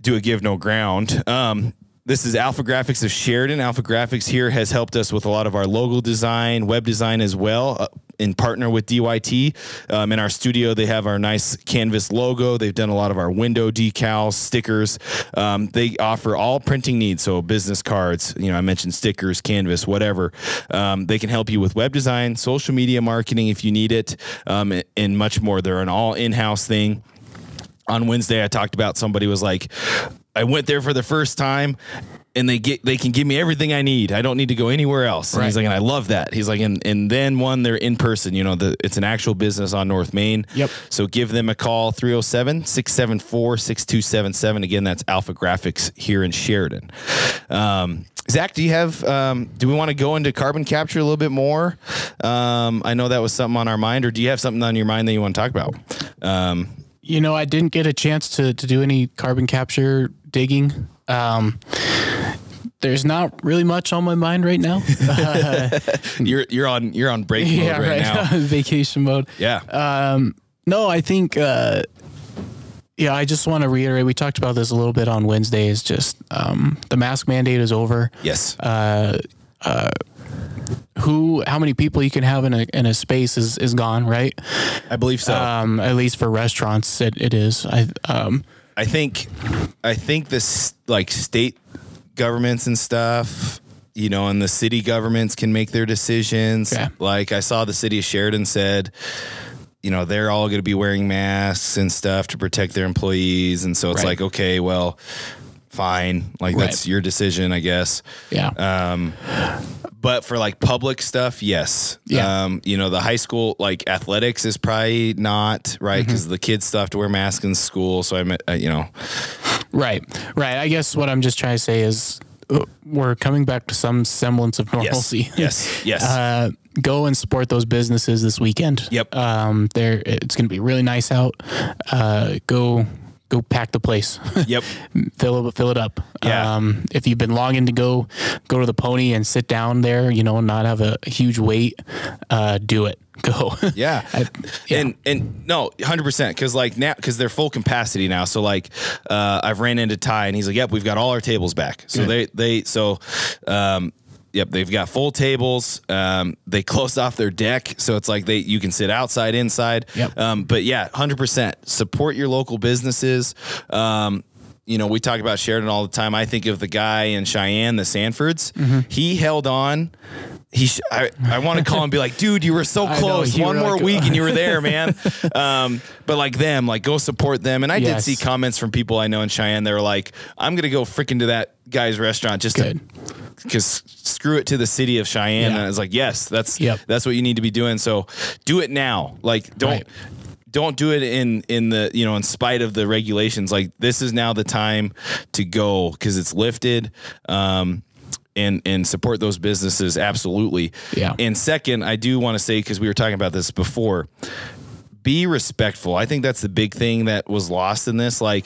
do a give no ground. Um, this is AlphaGraphics of Sheridan. AlphaGraphics here has helped us with a lot of our logo design, web design as well. Uh, in partner with DYT. Um, in our studio, they have our nice canvas logo. They've done a lot of our window decals, stickers. Um, they offer all printing needs, so business cards. You know, I mentioned stickers, canvas, whatever. Um, they can help you with web design, social media marketing if you need it, um, and much more. They're an all in-house thing on Wednesday I talked about somebody was like I went there for the first time and they get they can give me everything I need. I don't need to go anywhere else. And he's like, and I love that. He's like, and and then one, they're in person, you know, the it's an actual business on North Main. Yep. So give them a call 307-674-6277. Again, that's AlphaGraphics here in Sheridan. Um, Zach, do you have um, do we want to go into carbon capture a little bit more? Um, I know that was something on our mind, or do you have something on your mind that you want to talk about? You know, I didn't get a chance to, to do any carbon capture digging. Um, there's not really much on my mind right now. (laughs) you're you're on you're on break mode right, now. (laughs) Vacation mode. Yeah. Um, no, I think, uh, yeah, I just want to reiterate. We talked about this a little bit on Wednesday. Is just um, the mask mandate is over. yes. Uh, Who, how many people you can have in a in a space is is gone, right? I believe so. Um, at least for restaurants, it, it is. I um, I think I think this like state governments and stuff, you know, and the city governments can make their decisions. Like I saw the city of Sheridan said, you know, they're all going to be wearing masks and stuff to protect their employees, and so it's Right. like, okay, well, fine, like Right. that's your decision, I guess. Yeah. Um, but for like public stuff, yes. Yeah. Um, you know, the high school like athletics is probably not right Mm-hmm. because the kids still have to wear masks in school. So I meant, uh, you know, Right, right. I guess what I'm just trying to say is uh, we're coming back to some semblance of yes, normalcy. (laughs) yes, yes. Uh, go and support those businesses this weekend. Yep. Um, there, it's going to be really nice out. Uh, go, go pack the place. (laughs) yep. fill it, fill it up. Yeah. Um, if you've been longing to go, go to the pony and sit down there, you know, not have a huge wait, uh, do it. (laughs) Go. Yeah. (laughs) I- yeah. And and no, hundred percent. Because like now, because they're full capacity now. So like, uh, I've ran into Ty, and he's like, "Yep, we've got all our tables back." So Good. they they so. Um, Yep, they've got full tables. Um, they closed off their deck, so it's like they you can sit outside, inside. Yep. Um, but yeah, hundred percent support your local businesses. Um, you know, we talk about Sheridan all the time. I think of the guy in Cheyenne, the Sanfords. Mm-hmm. He held on. He, sh- I, I want to call him and be like, dude, you were so (laughs) I know, close. One more like- week and you were (laughs) there, man. um, but like them, like go support them. And I Yes. did see comments from people I know in Cheyenne. They were like, I'm gonna go freaking to that guy's restaurant just Good. because screw it to the city of Cheyenne. Yeah. And I was like, yes, that's Yep. that's what you need to be doing. So do it now. Like don't. Right. Don't do it in in the you know in spite of the regulations. Like this is now the time to go because it's lifted. Um, and and support those businesses absolutely. Yeah. And second, I do want to say because we were talking about this before, be respectful. I think that's the big thing that was lost in this. Like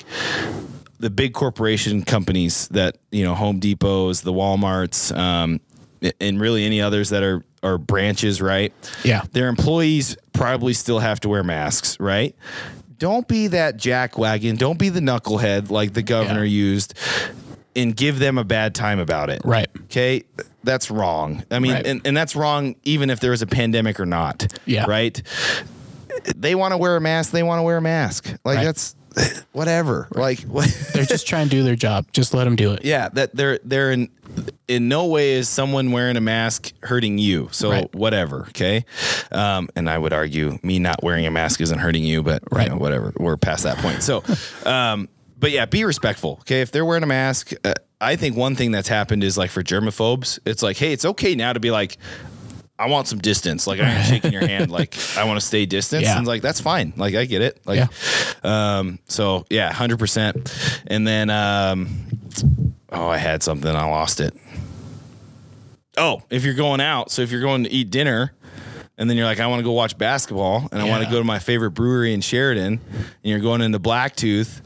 the big corporation companies that you know, Home Depots, the WalMarts, um, and really any others that are are branches, right? Yeah. Their employees probably still have to wear masks, right? Don't be that jackwagon. Don't be the knucklehead like the governor Yeah. used and give them a bad time about it. Right. Okay. That's wrong. I mean, Right. and, and that's wrong even if there is a pandemic or not. Yeah. Right. They want to wear a mask. They want to wear a mask. Like Right. that's whatever. Like what? (laughs) They're just trying to do their job. Just let them do it. yeah. That they're they're in in no way is someone wearing a mask hurting you. So Right. whatever. Okay. Um, and I would argue me not wearing a mask isn't hurting you, but you Right. know, whatever. We're past that point. So, (laughs) um, but yeah, be respectful. Okay. If they're wearing a mask, uh, I think one thing that's happened is like for germaphobes, it's like, hey, it's okay now to be like, I want some distance. Like I ain't (laughs) shaking your hand. Like I want to stay distance. Yeah. And like that's fine. Like I get it. Like, um, so yeah, hundred percent. And then, um, oh, I had something. I lost it. Oh, if you're going out, so if you're going to eat dinner, and then you're like, I want to go watch basketball, and I want to go to my favorite brewery in Sheridan, and you're going into Blacktooth.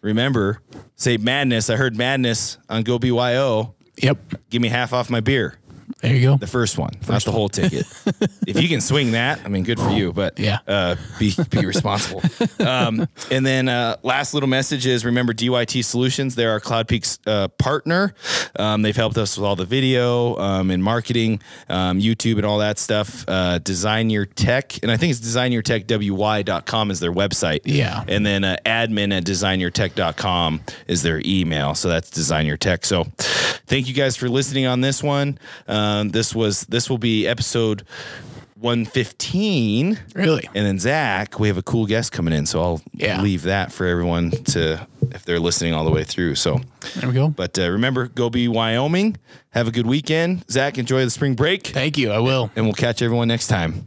Remember, say Madness. I heard Madness on Go BYO. Yep. Give me half off my beer. There you go. The first one, not the whole ticket. (laughs) if you can swing that, I mean, good for you. But Yeah. uh, be be responsible. (laughs) um, and then uh, last little message is remember DYT Solutions. They're our Cloud Peaks uh, partner. Um, they've helped us with all the video um, and marketing, um, YouTube, and all that stuff. Uh, Design Your Tech, and I think it's designyourtechwy.com is their website. Yeah. And then uh, admin at designyourtech.com is their email. So that's Design Your Tech. So thank you guys for listening on this one. Um, this was this will be episode 115. Really? And then Zach, we have a cool guest coming in. So I'll Yeah. leave that for everyone to if they're listening all the way through. So There we go. but uh, remember, go be Wyoming. Have a good weekend. Zach, enjoy the spring break. Thank you. I will. And we'll catch everyone next time.